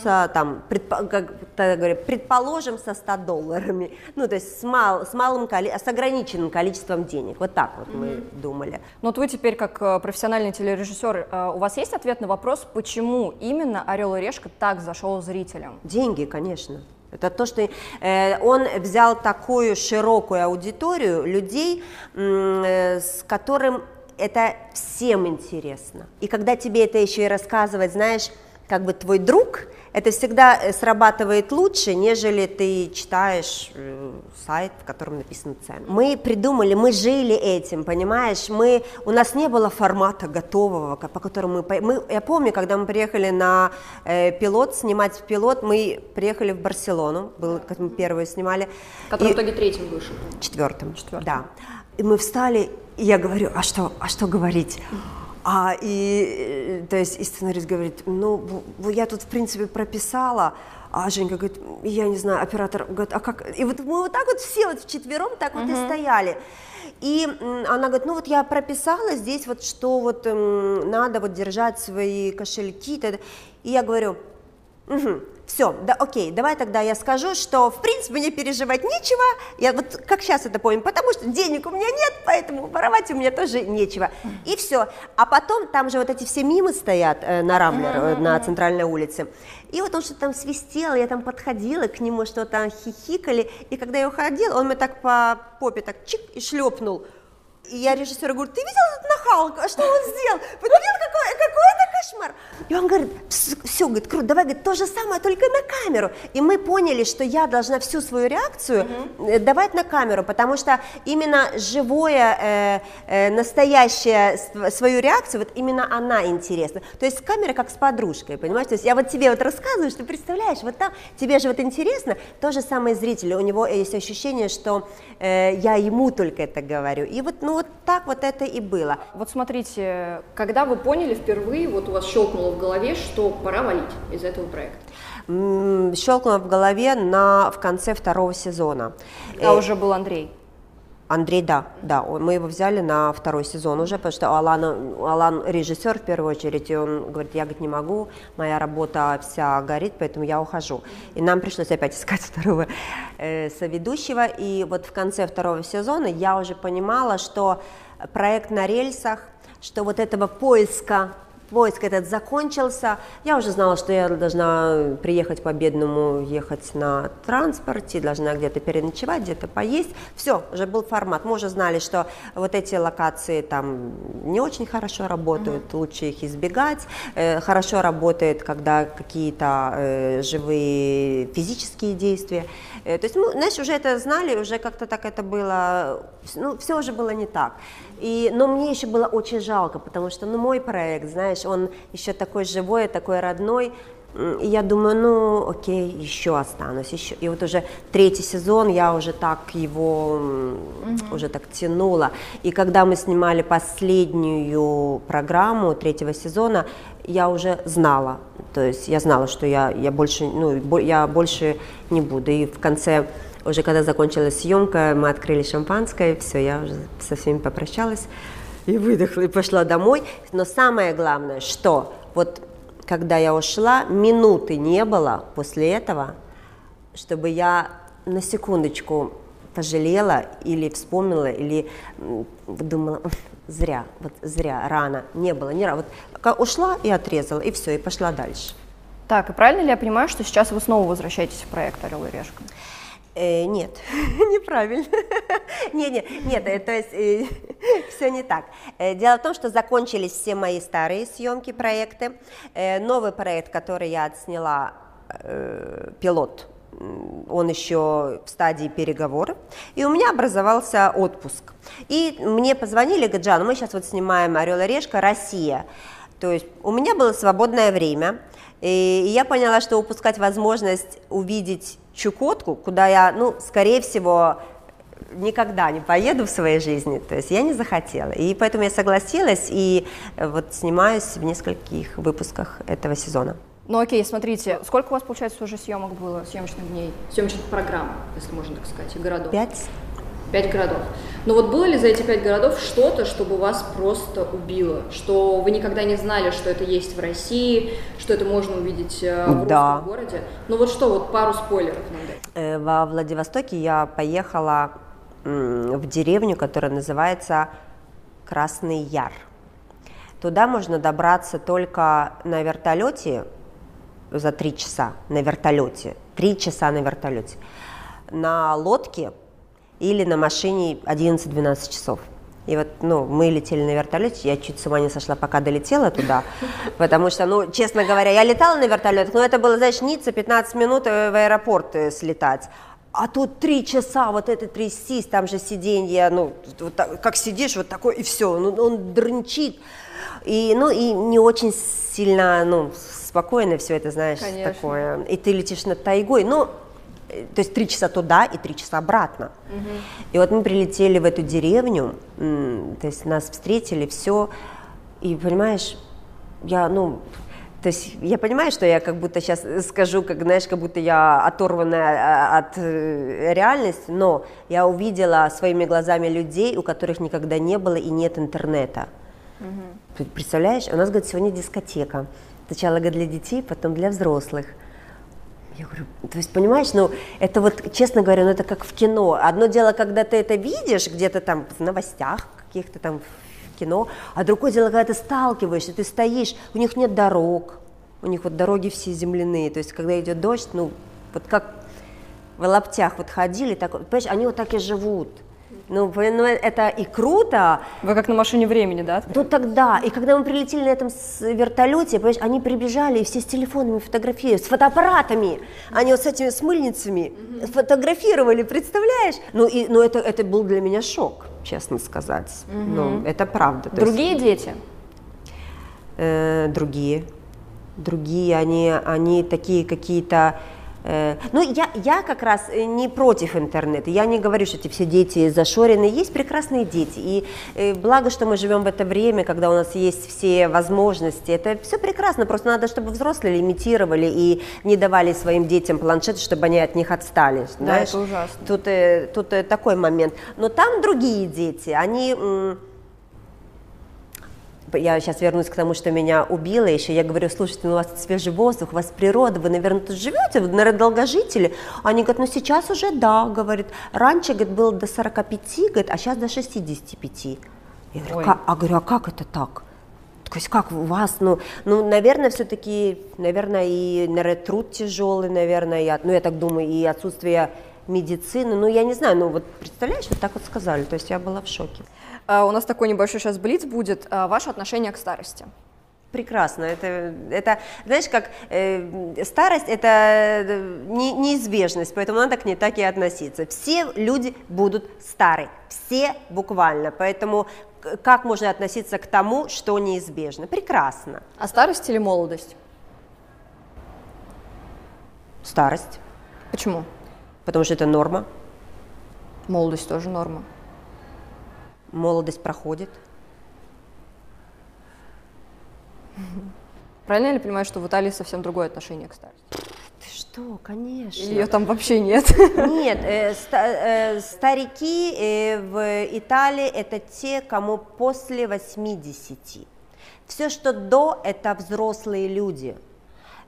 Speaker 2: с, там, предпо- как тогда говорят, предположим, со 100 долларами, ну, то есть с, мал- с, малым, коли- с ограниченным количеством денег, вот так вот мы думали.
Speaker 1: Ну, вот вы теперь, как э, профессиональный телережиссер, э, у вас есть ответ на вопрос, почему именно «Орел и решка» так зашел зрителям?
Speaker 2: Деньги, конечно. Это то, что э, он взял такую широкую аудиторию людей, э, с которым это всем интересно. И когда тебе это еще и рассказывать, знаешь, как бы твой друг, это всегда э, срабатывает лучше, нежели ты читаешь э, сайт, в котором написаны цены. Мы придумали, мы жили этим, понимаешь? Мы, у нас не было формата готового, по которому мы, мы... Я помню, когда мы приехали на э, пилот, снимать пилот, мы приехали в Барселону, был, как мы первую снимали.
Speaker 4: Который
Speaker 2: и-
Speaker 4: в итоге третьим вышел.
Speaker 2: Четвертым.
Speaker 1: Четвертым.
Speaker 2: Да. И мы встали, и я говорю, а что, а что говорить? А, и, э, то есть, и сценарист говорит, ну, я тут, в принципе, прописала, а Женька говорит, я не знаю, оператор говорит, а как? И вот мы вот так вот все вот вчетвером так вот и стояли. И она говорит, ну вот я прописала здесь вот, что вот м, надо вот держать свои кошельки. И я говорю, все, да, окей, давай тогда я скажу, что в принципе мне переживать нечего, я вот как сейчас это помню, потому что денег у меня нет, поэтому воровать у меня тоже нечего. И все. А потом там же вот эти все мимы стоят э, на Рамблер, э, на центральной улице. И вот он что-то там свистел, я там подходила к нему, что-то хихикали, и когда я уходила, он мне так по попе так чик и шлепнул. И я режиссеру говорю, ты видел этот нахалку? А что он сделал? Посмотрел, какой, какой это кошмар. И он говорит, все, говорит, круто, давай, говорит, то же самое, только на камеру. И мы поняли, что я должна всю свою реакцию э, давать на камеру, потому что именно живое, э, э, настоящее св- свою реакцию, вот именно она интересна. То есть камера как с подружкой, понимаешь? То есть я вот тебе вот рассказываю, что представляешь, вот там тебе же вот интересно, то же самое зрителю, у него есть ощущение, что э, я ему только это говорю. И вот, ну вот так вот это и было.
Speaker 4: Вот смотрите, когда вы поняли впервые, вот у вас щелкнуло в голове, что пора валить из этого проекта?
Speaker 2: Щелкнуло в голове на, в конце второго сезона.
Speaker 1: А
Speaker 2: Э,
Speaker 1: уже был Андрей.
Speaker 2: Андрей, да, да, он- мы его взяли на второй сезон уже, потому что Алан, Алан режиссер в первую очередь, и он говорит, я говорит, не могу, моя работа вся горит, поэтому я ухожу. И нам пришлось опять искать второго э, соведущего, и вот в конце второго сезона я уже понимала, что проект на рельсах, что вот этого поиска поиск этот закончился. Я уже знала, что я должна приехать по бедному, ехать на транспорте, должна где-то переночевать, где-то поесть. Все, уже был формат. Мы уже знали, что вот эти локации там не очень хорошо работают, mm-hmm. лучше их избегать. Э, хорошо работает, когда какие-то э, живые физические действия. Э, то есть мы, знаешь, уже это знали, уже как-то так это было, ну, все уже было не так. И, но мне еще было очень жалко, потому что, ну, мой проект, знаешь, он еще такой живой, такой родной, и я думаю, ну, окей, еще останусь, еще. И вот уже третий сезон я уже так его mm-hmm. уже так тянула. И когда мы снимали последнюю программу третьего сезона, я уже знала, то есть я знала, что я, я больше, ну, я больше не буду. И в конце уже когда закончилась съемка, мы открыли шампанское, все, я уже со всеми попрощалась и выдохла, и пошла домой. Но самое главное, что вот когда я ушла, минуты не было после этого, чтобы я на секундочку пожалела или вспомнила, или думала, зря, вот зря, рано, не было, не рано. Вот ушла и отрезала, и все, и пошла дальше.
Speaker 1: Так, и правильно ли я понимаю, что сейчас вы снова возвращаетесь в проект «Орел и решка»?
Speaker 2: Э, нет, неправильно. нет, нет, нет, э, то есть э, все не так. Э, дело в том, что закончились все мои старые съемки, проекты. Э, новый проект, который я отсняла, э, пилот, он еще в стадии переговоров, и у меня образовался отпуск. И мне позвонили, говорят, Джан, мы сейчас вот снимаем «Орел и решка. Россия». То есть у меня было свободное время, и я поняла, что упускать возможность увидеть Чукотку, куда я, ну, скорее всего, никогда не поеду в своей жизни, то есть я не захотела. И поэтому я согласилась и э, вот снимаюсь в нескольких выпусках этого сезона.
Speaker 1: Ну окей, смотрите, сколько у вас, получается, уже съемок было, съемочных дней, съемочных программ, если можно так сказать, и городов?
Speaker 2: Пять.
Speaker 1: Пять городов. Но вот было ли за эти пять городов что-то, чтобы вас просто убило? Что вы никогда не знали, что это есть в России, что это можно увидеть э, в да. русском городе? Ну вот что, вот пару спойлеров нам дать.
Speaker 2: Э, во Владивостоке я поехала в деревню, которая называется Красный Яр. Туда можно добраться только на вертолете за три часа, на вертолете. Три часа на вертолете. На лодке или на машине 11-12 часов. И вот, ну, мы летели на вертолете, я чуть с ума не сошла, пока долетела туда, потому что, ну, честно говоря, я летала на вертолетах, но это было, знаешь, Ницца, 15 минут э, в аэропорт э, слетать. А тут три часа вот это трястись, там же сиденье, ну, вот так, как сидишь, вот такой, и все, ну, он дрынчит. И, ну, и не очень сильно, ну, спокойно все это, знаешь, Конечно. такое. И ты летишь над тайгой, ну, то есть три часа туда и три часа обратно. Угу. И вот мы прилетели в эту деревню, то есть нас встретили, все, и понимаешь, я, ну, то есть я понимаю, что я как будто сейчас скажу, как, знаешь, как будто я оторванная а, от э, реальности, но я увидела своими глазами людей, у которых никогда не было и нет интернета. Угу. Представляешь, у нас, говорит, сегодня дискотека. Сначала говорит, для детей, потом для взрослых. Я говорю, то есть, понимаешь, ну, это вот, честно говоря, ну, это как в кино. Одно дело, когда ты это видишь где-то там в новостях каких-то там в кино, а другое дело, когда ты сталкиваешься, ты стоишь, у них нет дорог, у них вот дороги все земляные, то есть, когда идет дождь, ну, вот как в лаптях вот ходили, так, понимаешь, они вот так и живут. Ну, ну, это и круто.
Speaker 1: Вы как на машине времени, да?
Speaker 2: Ну, тогда. И когда мы прилетели на этом вертолете, понимаешь, они прибежали, и все с телефонами фотографируют, с фотоаппаратами. Они вот с этими с мыльницами mm-hmm. фотографировали, представляешь? Ну, и, ну это, это был для меня шок, честно сказать. Mm-hmm. Ну, это правда.
Speaker 1: Другие есть, дети?
Speaker 2: Э, другие. Другие, они, они такие какие-то ну, я, я как раз э, не против интернета. Я не говорю, что эти все дети зашорены. Есть прекрасные дети. И э, благо, что мы живем в это время, когда у нас есть все возможности. Это все прекрасно. Просто надо, чтобы взрослые лимитировали и не давали своим детям планшеты, чтобы они от них отстали.
Speaker 1: Да, знаешь? это ужасно.
Speaker 2: Тут, тут такой момент. Но там другие дети. Они я сейчас вернусь к тому, что меня убило еще, я говорю, слушайте, ну у вас свежий воздух, у вас природа, вы, наверное, тут живете, вы, наверное, долгожители. Они говорят, ну сейчас уже да, говорит, раньше, говорит, было до 45, говорит, а сейчас до 65. Я говорю, как, а говорю, а как это так? То есть как у вас, ну, ну наверное, все-таки, наверное, и наверное, труд тяжелый, наверное, и, ну, я так думаю, и отсутствие медицины, ну, я не знаю, ну, вот представляешь, вот так вот сказали, то есть я была в шоке.
Speaker 1: А, у нас такой небольшой сейчас блиц будет. А, ваше отношение к старости?
Speaker 2: Прекрасно. Это, это знаешь, как э, старость это э, не, неизбежность, поэтому надо к ней так и относиться. Все люди будут стары, все буквально. Поэтому как можно относиться к тому, что неизбежно? Прекрасно.
Speaker 1: А старость или молодость?
Speaker 2: Старость.
Speaker 1: Почему?
Speaker 2: Потому что это норма.
Speaker 1: Молодость тоже норма.
Speaker 2: Молодость проходит.
Speaker 1: Правильно я ли понимаю, что в Италии совсем другое отношение к старости?
Speaker 2: Ты что, конечно.
Speaker 1: Ее там вообще нет.
Speaker 2: Нет, э, ста, э, старики э, в Италии это те, кому после 80. Все, что до, это взрослые люди.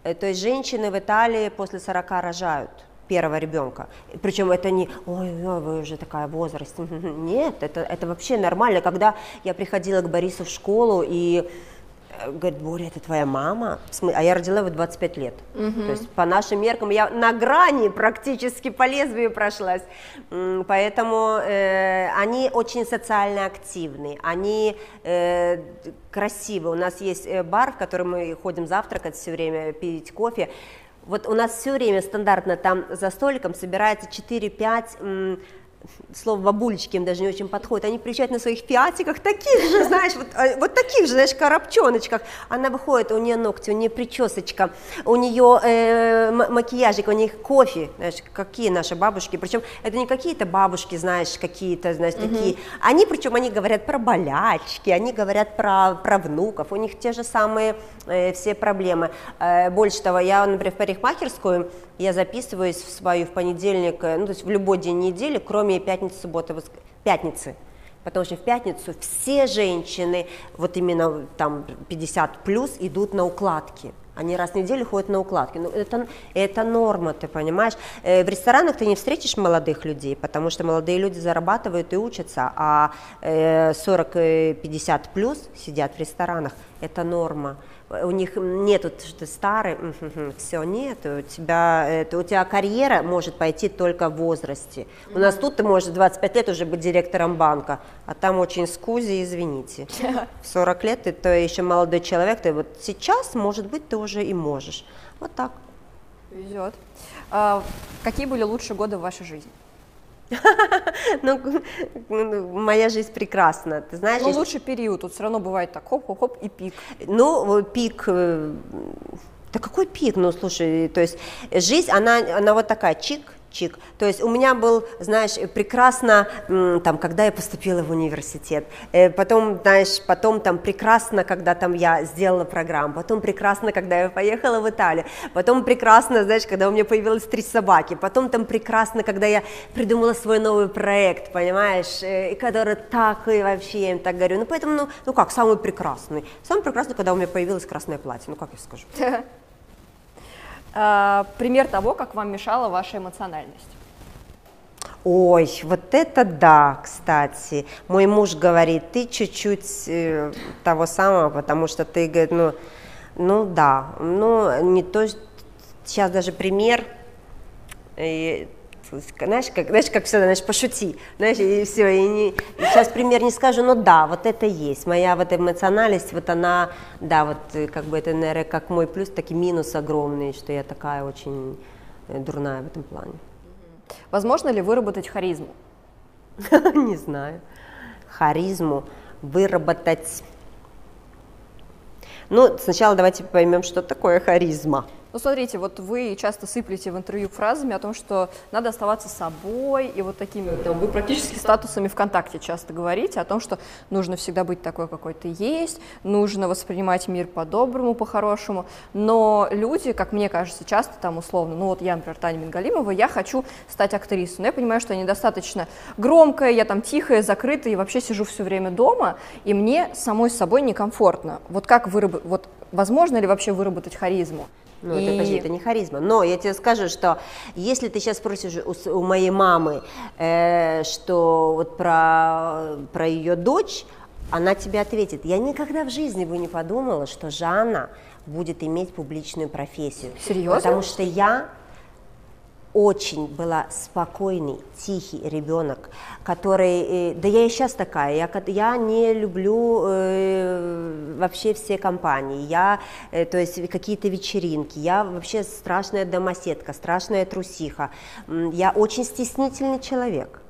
Speaker 2: Э, то есть женщины в Италии после 40 рожают первого ребенка. Причем это не, ой, вы уже такая возраст. Нет, это, это вообще нормально. Когда я приходила к Борису в школу и Э, говорит, Боря, это твоя мама? А я родила его 25 лет. Угу. То есть по нашим меркам я на грани практически по лезвию прошлась. Поэтому э, они очень социально активны, они э, красивы. У нас есть э, бар, в который мы ходим завтракать все время, пить кофе. Вот у нас все время стандартно там за столиком собирается 4-5 слово бабулечки им даже не очень подходит, они приезжают на своих пиатиках, таких же, знаешь, вот, э, вот таких же, знаешь, коробчоночках. Она выходит, у нее ногти, у нее причесочка, у нее э, макияжик, у них кофе, знаешь, какие наши бабушки, причем это не какие-то бабушки, знаешь, какие-то, знаешь, угу. такие, они, причем они говорят про болячки, они говорят про, про внуков, у них те же самые э, все проблемы. Э, больше того, я, например, в парикмахерскую, я записываюсь в свою в понедельник, э, ну, то есть в любой день недели, кроме пятницы, субботы, воск... пятницы. Потому что в пятницу все женщины, вот именно там 50 плюс, идут на укладки. Они раз в неделю ходят на укладки. Ну, это, это норма, ты понимаешь. Э, в ресторанах ты не встретишь молодых людей, потому что молодые люди зарабатывают и учатся, а 40-50 э, плюс сидят в ресторанах. Это норма у них нету, что ты старый, все, нет, у тебя, это, у тебя карьера может пойти только в возрасте. У нас тут ты можешь 25 лет уже быть директором банка, а там очень скузи, извините. В 40 лет ты то еще молодой человек, ты вот сейчас, может быть, ты уже и можешь. Вот так.
Speaker 1: Везет. А, какие были лучшие годы в вашей жизни?
Speaker 2: Ну, моя жизнь прекрасна, ты знаешь.
Speaker 1: Ну, лучший период, тут все равно бывает так, хоп-хоп-хоп и пик.
Speaker 2: Ну, пик, э, да какой пик, ну, слушай, то есть жизнь, она, она вот такая, чик, чик. То есть у меня был, знаешь, прекрасно, там, когда я поступила в университет, э, потом, знаешь, потом там прекрасно, когда там я сделала программу, потом прекрасно, когда я поехала в Италию, потом прекрасно, знаешь, когда у меня появилось три собаки, потом там прекрасно, когда я придумала свой новый проект, понимаешь, э, и который так и вообще, я им так говорю, ну поэтому, ну, ну как, самый прекрасный, самый прекрасный, когда у меня появилось красное платье, ну как я скажу.
Speaker 1: Э, пример того, как вам мешала ваша эмоциональность.
Speaker 2: Ой, вот это да, кстати. Мой муж говорит, ты чуть-чуть э, того самого, потому что ты, говорит, ну, ну да, ну не то, сейчас даже пример, и знаешь, как, знаешь, как всегда, знаешь, пошути, знаешь, и все, и, не, и сейчас пример не скажу, но да, вот это есть, моя вот эмоциональность, вот она, да, вот э, как бы это, наверное, как мой плюс, так и минус огромный, что я такая очень э, дурная в этом плане.
Speaker 1: Возможно ли выработать харизму?
Speaker 2: Не знаю. Харизму выработать. Ну, сначала давайте поймем, что такое харизма.
Speaker 1: Ну, смотрите, вот вы часто сыплете в интервью фразами о том, что надо оставаться собой, и вот такими, там, вы практически статусами ВКонтакте часто говорите о том, что нужно всегда быть такой, какой ты есть, нужно воспринимать мир по-доброму, по-хорошему, но люди, как мне кажется, часто там условно, ну вот я, например, Таня Мингалимова, я хочу стать актрисой, но я понимаю, что я недостаточно громкая, я там тихая, закрытая, и вообще сижу все время дома, и мне самой с собой некомфортно. Вот как выработать, вот возможно ли вообще выработать харизму?
Speaker 2: Ну, и... это, подожди, это не харизма. Но я тебе скажу, что если ты сейчас спросишь у, у моей мамы, э, что вот про, про ее дочь, она тебе ответит. Я никогда в жизни бы не подумала, что Жанна будет иметь публичную профессию.
Speaker 1: Серьезно?
Speaker 2: Потому что я очень была спокойный, тихий ребенок, который, э, да я и сейчас такая, я, я не люблю э, вообще все компании, я, э, то есть какие-то вечеринки, я вообще страшная домоседка, страшная трусиха, я очень стеснительный человек.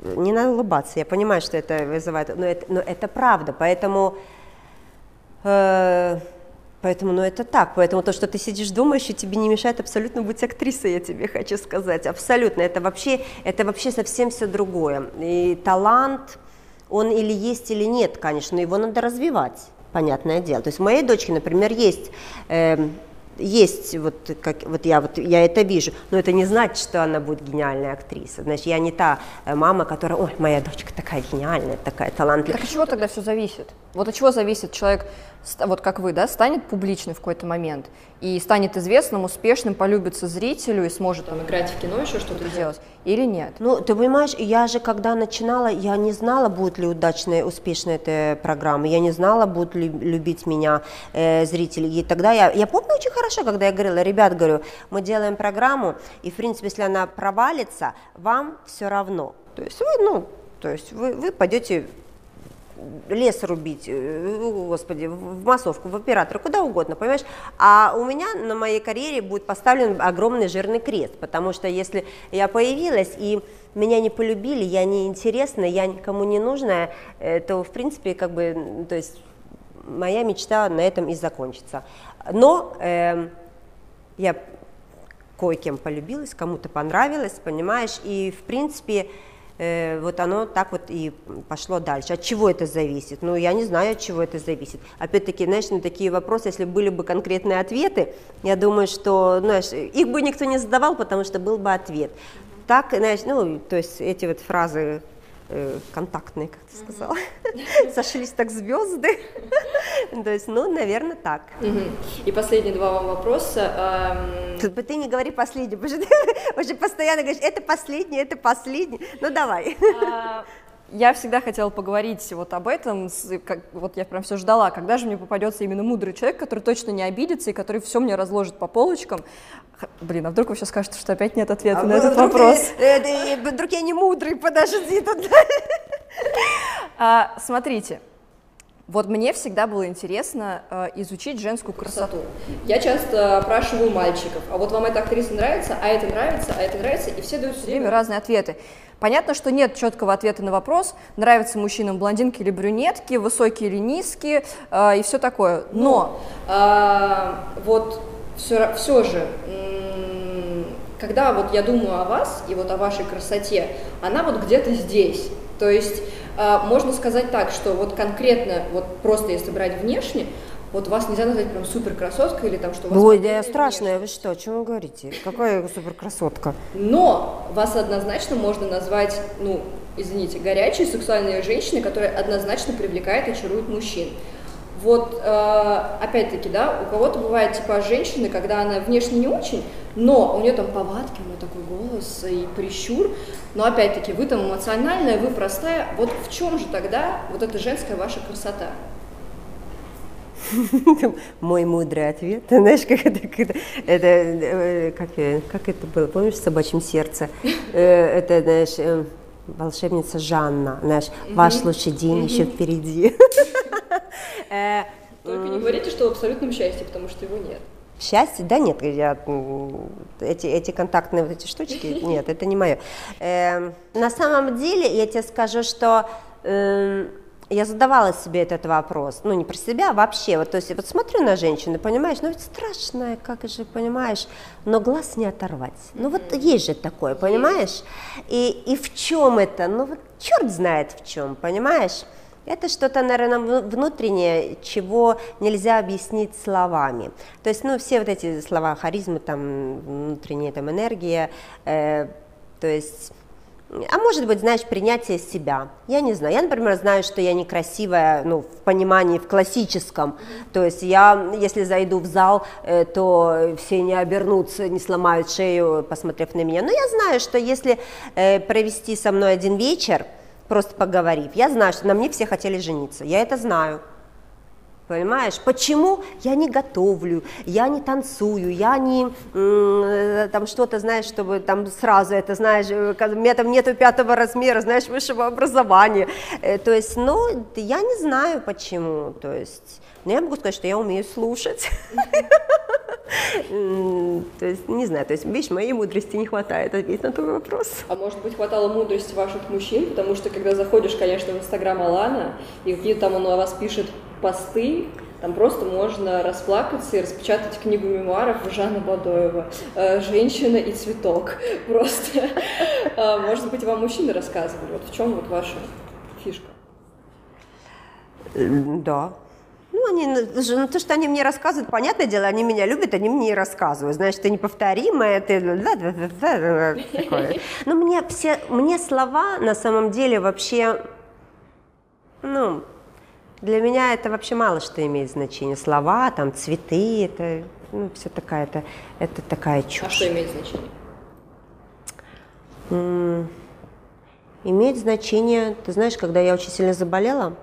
Speaker 2: Не надо улыбаться, я понимаю, что это вызывает, но это, но это правда, поэтому... Э, Поэтому, ну, это так. Поэтому то, что ты сидишь дома, еще тебе не мешает абсолютно быть актрисой, я тебе хочу сказать. Абсолютно. Это вообще, это вообще совсем все другое. И талант, он или есть, или нет, конечно, но его надо развивать, понятное дело. То есть у моей дочки, например, есть э, есть вот как вот я вот я это вижу, но это не значит, что она будет гениальная актриса. Значит, я не та э, мама, которая, ой, моя дочка такая гениальная, такая талантливая.
Speaker 1: Так от чего тогда все зависит? Вот от чего зависит человек, вот как вы, да, станет публичным в какой-то момент и станет известным, успешным, полюбится зрителю и сможет там играть в кино, еще что-то делать, или нет?
Speaker 2: Ну, ты понимаешь, я же когда начинала, я не знала, будет ли удачная, успешная эта программа, я не знала, будут ли любить меня э, зрители. И тогда я, я помню очень хорошо, когда я говорила, ребят, говорю, мы делаем программу, и, в принципе, если она провалится, вам все равно. То есть вы, ну, то есть вы, вы пойдете лес рубить, э, господи, в массовку, в оператора, куда угодно, понимаешь? А у меня на моей карьере будет поставлен огромный жирный крест, потому что если я появилась и меня не полюбили, я не интересна, я никому не нужная, э, то, в принципе, как бы, то есть моя мечта на этом и закончится. Но э, я кое-кем полюбилась, кому-то понравилось, понимаешь, и, в принципе, э, вот оно так вот и пошло дальше. От чего это зависит? Ну, я не знаю, от чего это зависит. Опять-таки, знаешь, на такие вопросы, если были бы конкретные ответы, я думаю, что, знаешь, их бы никто не задавал, потому что был бы ответ. Так, знаешь, ну, то есть эти вот фразы э, контактные, как ты сказала. Сошлись так звезды. То есть, ну, наверное, так.
Speaker 1: И последние два вам вопроса.
Speaker 2: Ты не говори последний, потому что ты уже постоянно говоришь, это последний, это последний. Ну, давай.
Speaker 1: Я всегда хотела поговорить вот об этом, как, вот я прям все ждала, когда же мне попадется именно мудрый человек, который точно не обидится и который все мне разложит по полочкам. Блин, а вдруг вы сейчас скажете, что опять нет ответа а на этот вопрос?
Speaker 2: Э, э, э, вдруг я не мудрый, подожди тут.
Speaker 1: А, смотрите, вот мне всегда было интересно э, изучить женскую красоту. Я часто опрашиваю мальчиков, а вот вам эта актриса нравится, а это нравится, а это нравится, и все дают все время разные ответы. Понятно, что нет четкого ответа на вопрос, нравятся мужчинам блондинки или брюнетки, высокие или низкие э, и все такое. Но э, вот все, все же, когда вот я думаю о вас и вот о вашей красоте, она вот где-то здесь. То есть э, можно сказать так, что вот конкретно, вот просто если брать внешне, вот вас нельзя назвать прям супер красоткой или там что вас...
Speaker 2: Ой, да я страшная, вы что, о чем вы говорите? Какая супер красотка?
Speaker 1: Но вас однозначно можно назвать, ну, извините, горячей сексуальной женщиной, которая однозначно привлекает и очарует мужчин. Вот, э, опять-таки, да, у кого-то бывает типа женщины, когда она внешне не очень, но у нее там повадки, у нее такой голос и прищур, но опять-таки вы там эмоциональная, вы простая, вот в чем же тогда вот эта женская ваша красота?
Speaker 2: Мой мудрый ответ. Знаешь, как это, как это, это э, как, как это было, помнишь, в собачьем сердце? Э, это, знаешь, э, волшебница Жанна, знаешь, ваш лучший день еще впереди.
Speaker 1: Только не говорите, что в абсолютном счастье, потому что его нет.
Speaker 2: Счастье? Да нет, я, эти, эти контактные вот эти штучки, нет, это не мое. Э, на самом деле, я тебе скажу, что э, я задавала себе этот вопрос, ну не про себя, а вообще, вот, то есть вот смотрю на женщину, понимаешь, ну ведь страшная, как же, понимаешь, но глаз не оторвать, ну вот есть же такое, понимаешь, и, и в чем это, ну вот черт знает в чем, понимаешь, это что-то, наверное, внутреннее, чего нельзя объяснить словами. То есть, ну, все вот эти слова харизмы, там, внутренняя там энергия, э, то есть а может быть, знаешь, принятие себя. Я не знаю. Я, например, знаю, что я некрасивая, ну, в понимании, в классическом. То есть я, если зайду в зал, э, то все не обернутся, не сломают шею, посмотрев на меня. Но я знаю, что если э, провести со мной один вечер, просто поговорив. Я знаю, что на мне все хотели жениться, я это знаю. Понимаешь, почему я не готовлю, я не танцую, я не э, там что-то, знаешь, чтобы там сразу это, знаешь, э, у меня там нету пятого размера, знаешь, высшего образования. Э, то есть, ну, я не знаю почему, то есть, но я могу сказать, что я умею слушать. То есть, не знаю, то есть, видишь, моей мудрости не хватает ответить на твой вопрос.
Speaker 1: А может быть, хватало мудрости ваших мужчин, потому что, когда заходишь, конечно, в Инстаграм Алана, и какие там он о вас пишет посты, там просто можно расплакаться и распечатать книгу мемуаров Жанна Бадоева э, «Женщина и цветок». Просто, а, может быть, вам мужчины рассказывали. Вот в чем вот ваша фишка?
Speaker 2: Да, ну, они, ну, то, что они мне рассказывают, понятное дело, они меня любят, они мне рассказывают. Знаешь, ты неповторимая, ты... Такое. Но мне все, мне слова на самом деле вообще, ну, для меня это вообще мало что имеет значение. Слова, там, цветы, это, ну, все такая, это, это такая чушь. А
Speaker 1: что имеет значение?
Speaker 2: М- имеет значение, ты знаешь, когда я очень сильно заболела,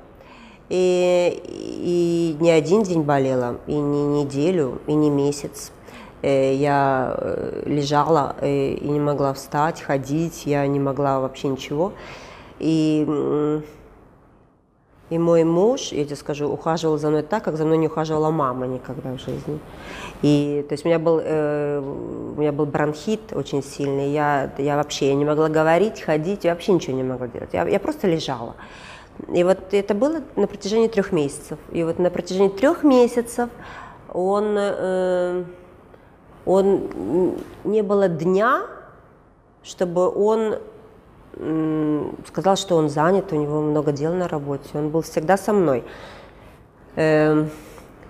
Speaker 2: и, и не один день болела, и не неделю, и не месяц. Э, я э, лежала э, и не могла встать, ходить, я не могла вообще ничего. И, и мой муж, я тебе скажу, ухаживал за мной так, как за мной не ухаживала мама никогда в жизни. И, то есть у меня был, э, у меня был бронхит очень сильный, я, я вообще я не могла говорить, ходить, я вообще ничего не могла делать, я, я просто лежала. И вот это было на протяжении трех месяцев. И вот на протяжении трех месяцев он, э, он не было дня, чтобы он сказал, что он занят, у него много дел на работе. Он был всегда со мной. Э,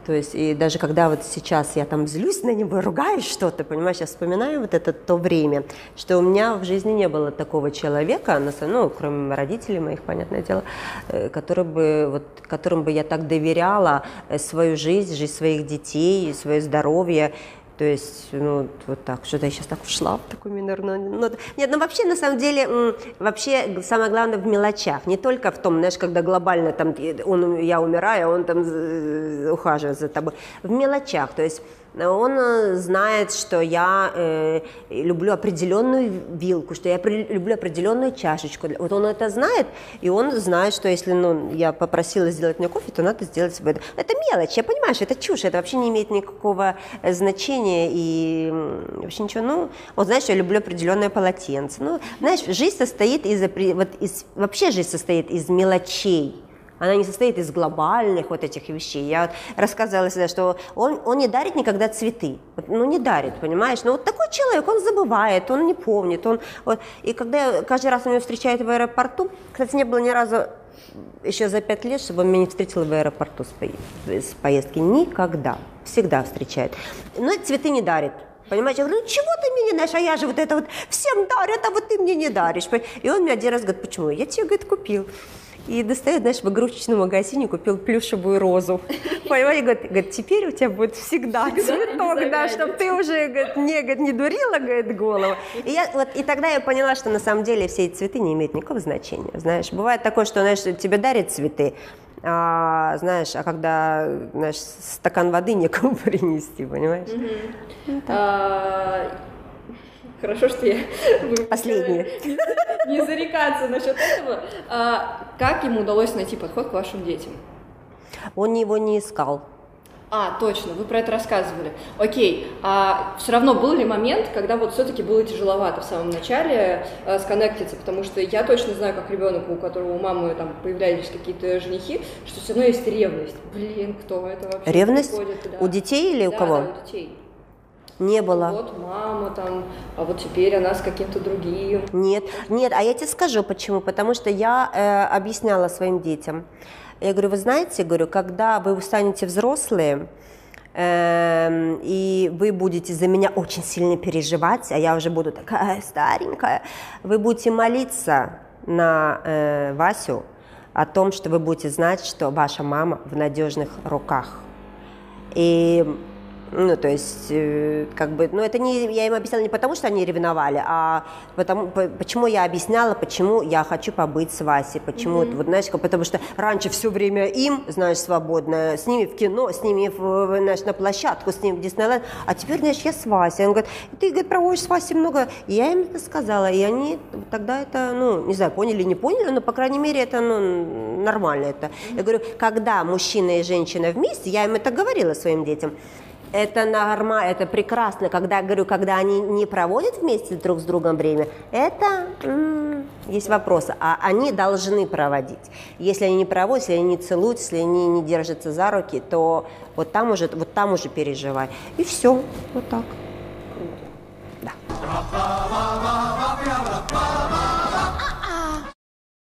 Speaker 2: то есть, и даже когда вот сейчас я там злюсь на него, ругаюсь что-то, понимаешь, я вспоминаю вот это то время, что у меня в жизни не было такого человека, ну, кроме родителей моих, понятное дело, э, который бы, вот, которым бы я так доверяла э, свою жизнь, жизнь своих детей, свое здоровье, то есть, ну, вот так, что-то я сейчас так ушла в такую минорную ноту. Нет, ну вообще, на самом деле, вообще самое главное в мелочах, не только в том, знаешь, когда глобально там он, я умираю, а он там ухаживает за тобой. В мелочах, то есть он э, знает, что я э, люблю определенную вилку, что я при, люблю определенную чашечку. Вот он это знает, и он знает, что если ну, я попросила сделать мне кофе, то надо сделать себе это. Это мелочь, я понимаю, что это чушь, это вообще не имеет никакого э, значения и вообще ничего. Ну, он знает, что я люблю определенное полотенце. Ну, знаешь, жизнь состоит из, вот, из вообще жизнь состоит из мелочей. Она не состоит из глобальных вот этих вещей. Я вот рассказывала всегда, что он, он не дарит никогда цветы. Ну, не дарит, понимаешь? Но вот такой человек, он забывает, он не помнит. Он, вот, и когда я каждый раз он меня встречает в аэропорту, кстати, не было ни разу еще за пять лет, чтобы он меня не встретил в аэропорту с, с поездки. Никогда. Всегда встречает. Но цветы не дарит. Понимаете, я говорю, ну чего ты мне не даешь, а я же вот это вот всем дарю, а вот ты мне не даришь. И он мне один раз говорит, почему? Я тебе, говорит, купил. И достает, знаешь, в игрушечном магазине купил плюшевую розу. Понимаете, говорит, говорит, теперь у тебя будет всегда, цветок, да, чтобы ты уже говорит, не, говорит, не дурила говорит, голову. И, я, вот, и тогда я поняла, что на самом деле все эти цветы не имеют никакого значения. Знаешь, бывает такое, что знаешь, тебе дарят цветы, а, знаешь, а когда, знаешь, стакан воды некому принести, понимаешь? Mm-hmm.
Speaker 1: а, Хорошо, что я...
Speaker 2: Последнее.
Speaker 1: Не, зарекаться насчет этого. А, как ему удалось найти подход к вашим детям?
Speaker 2: Он его не искал.
Speaker 1: А, точно, вы про это рассказывали. Окей, а все равно был ли момент, когда вот все-таки было тяжеловато в самом начале э, сконнектиться, потому что я точно знаю, как ребенок, у которого у мамы там появлялись какие-то женихи, что все равно есть ревность. Блин, кто это вообще?
Speaker 2: Ревность? Да. У детей или
Speaker 1: да,
Speaker 2: у кого?
Speaker 1: Да, у детей.
Speaker 2: Не было.
Speaker 1: Вот мама там, а вот теперь она с каким-то другим.
Speaker 2: Нет, нет, а я тебе скажу почему. Потому что я э, объясняла своим детям. Я говорю, вы знаете, говорю, когда вы станете взрослые, э, и вы будете за меня очень сильно переживать, а я уже буду такая старенькая, вы будете молиться на э, Васю о том, что вы будете знать, что ваша мама в надежных руках. И Ну, то есть, э, как бы, ну, это не, я им объясняла не потому, что они ревновали, а потому, по, почему я объясняла, почему я хочу побыть с Васей, почему, mm-hmm. вот, знаешь, потому что раньше все время им, знаешь, свободно, с ними в кино, с ними, в, знаешь, на площадку, с ними в Диснейленд, а теперь, знаешь, я с Васей. Он говорит, ты, говорит, проводишь с Васей много. И я им это сказала, и они тогда это, ну, не знаю, поняли, не поняли, но, по крайней мере, это, ну, нормально это. Mm-hmm. Я говорю, когда мужчина и женщина вместе, я им это говорила своим детям, это норма, это прекрасно. Когда говорю, когда они не проводят вместе друг с другом время, это м- есть вопросы. А они должны проводить. Если они не проводят, если они не целуют, если они не держатся за руки, то вот там уже, вот там уже переживай. И все, вот так. Да.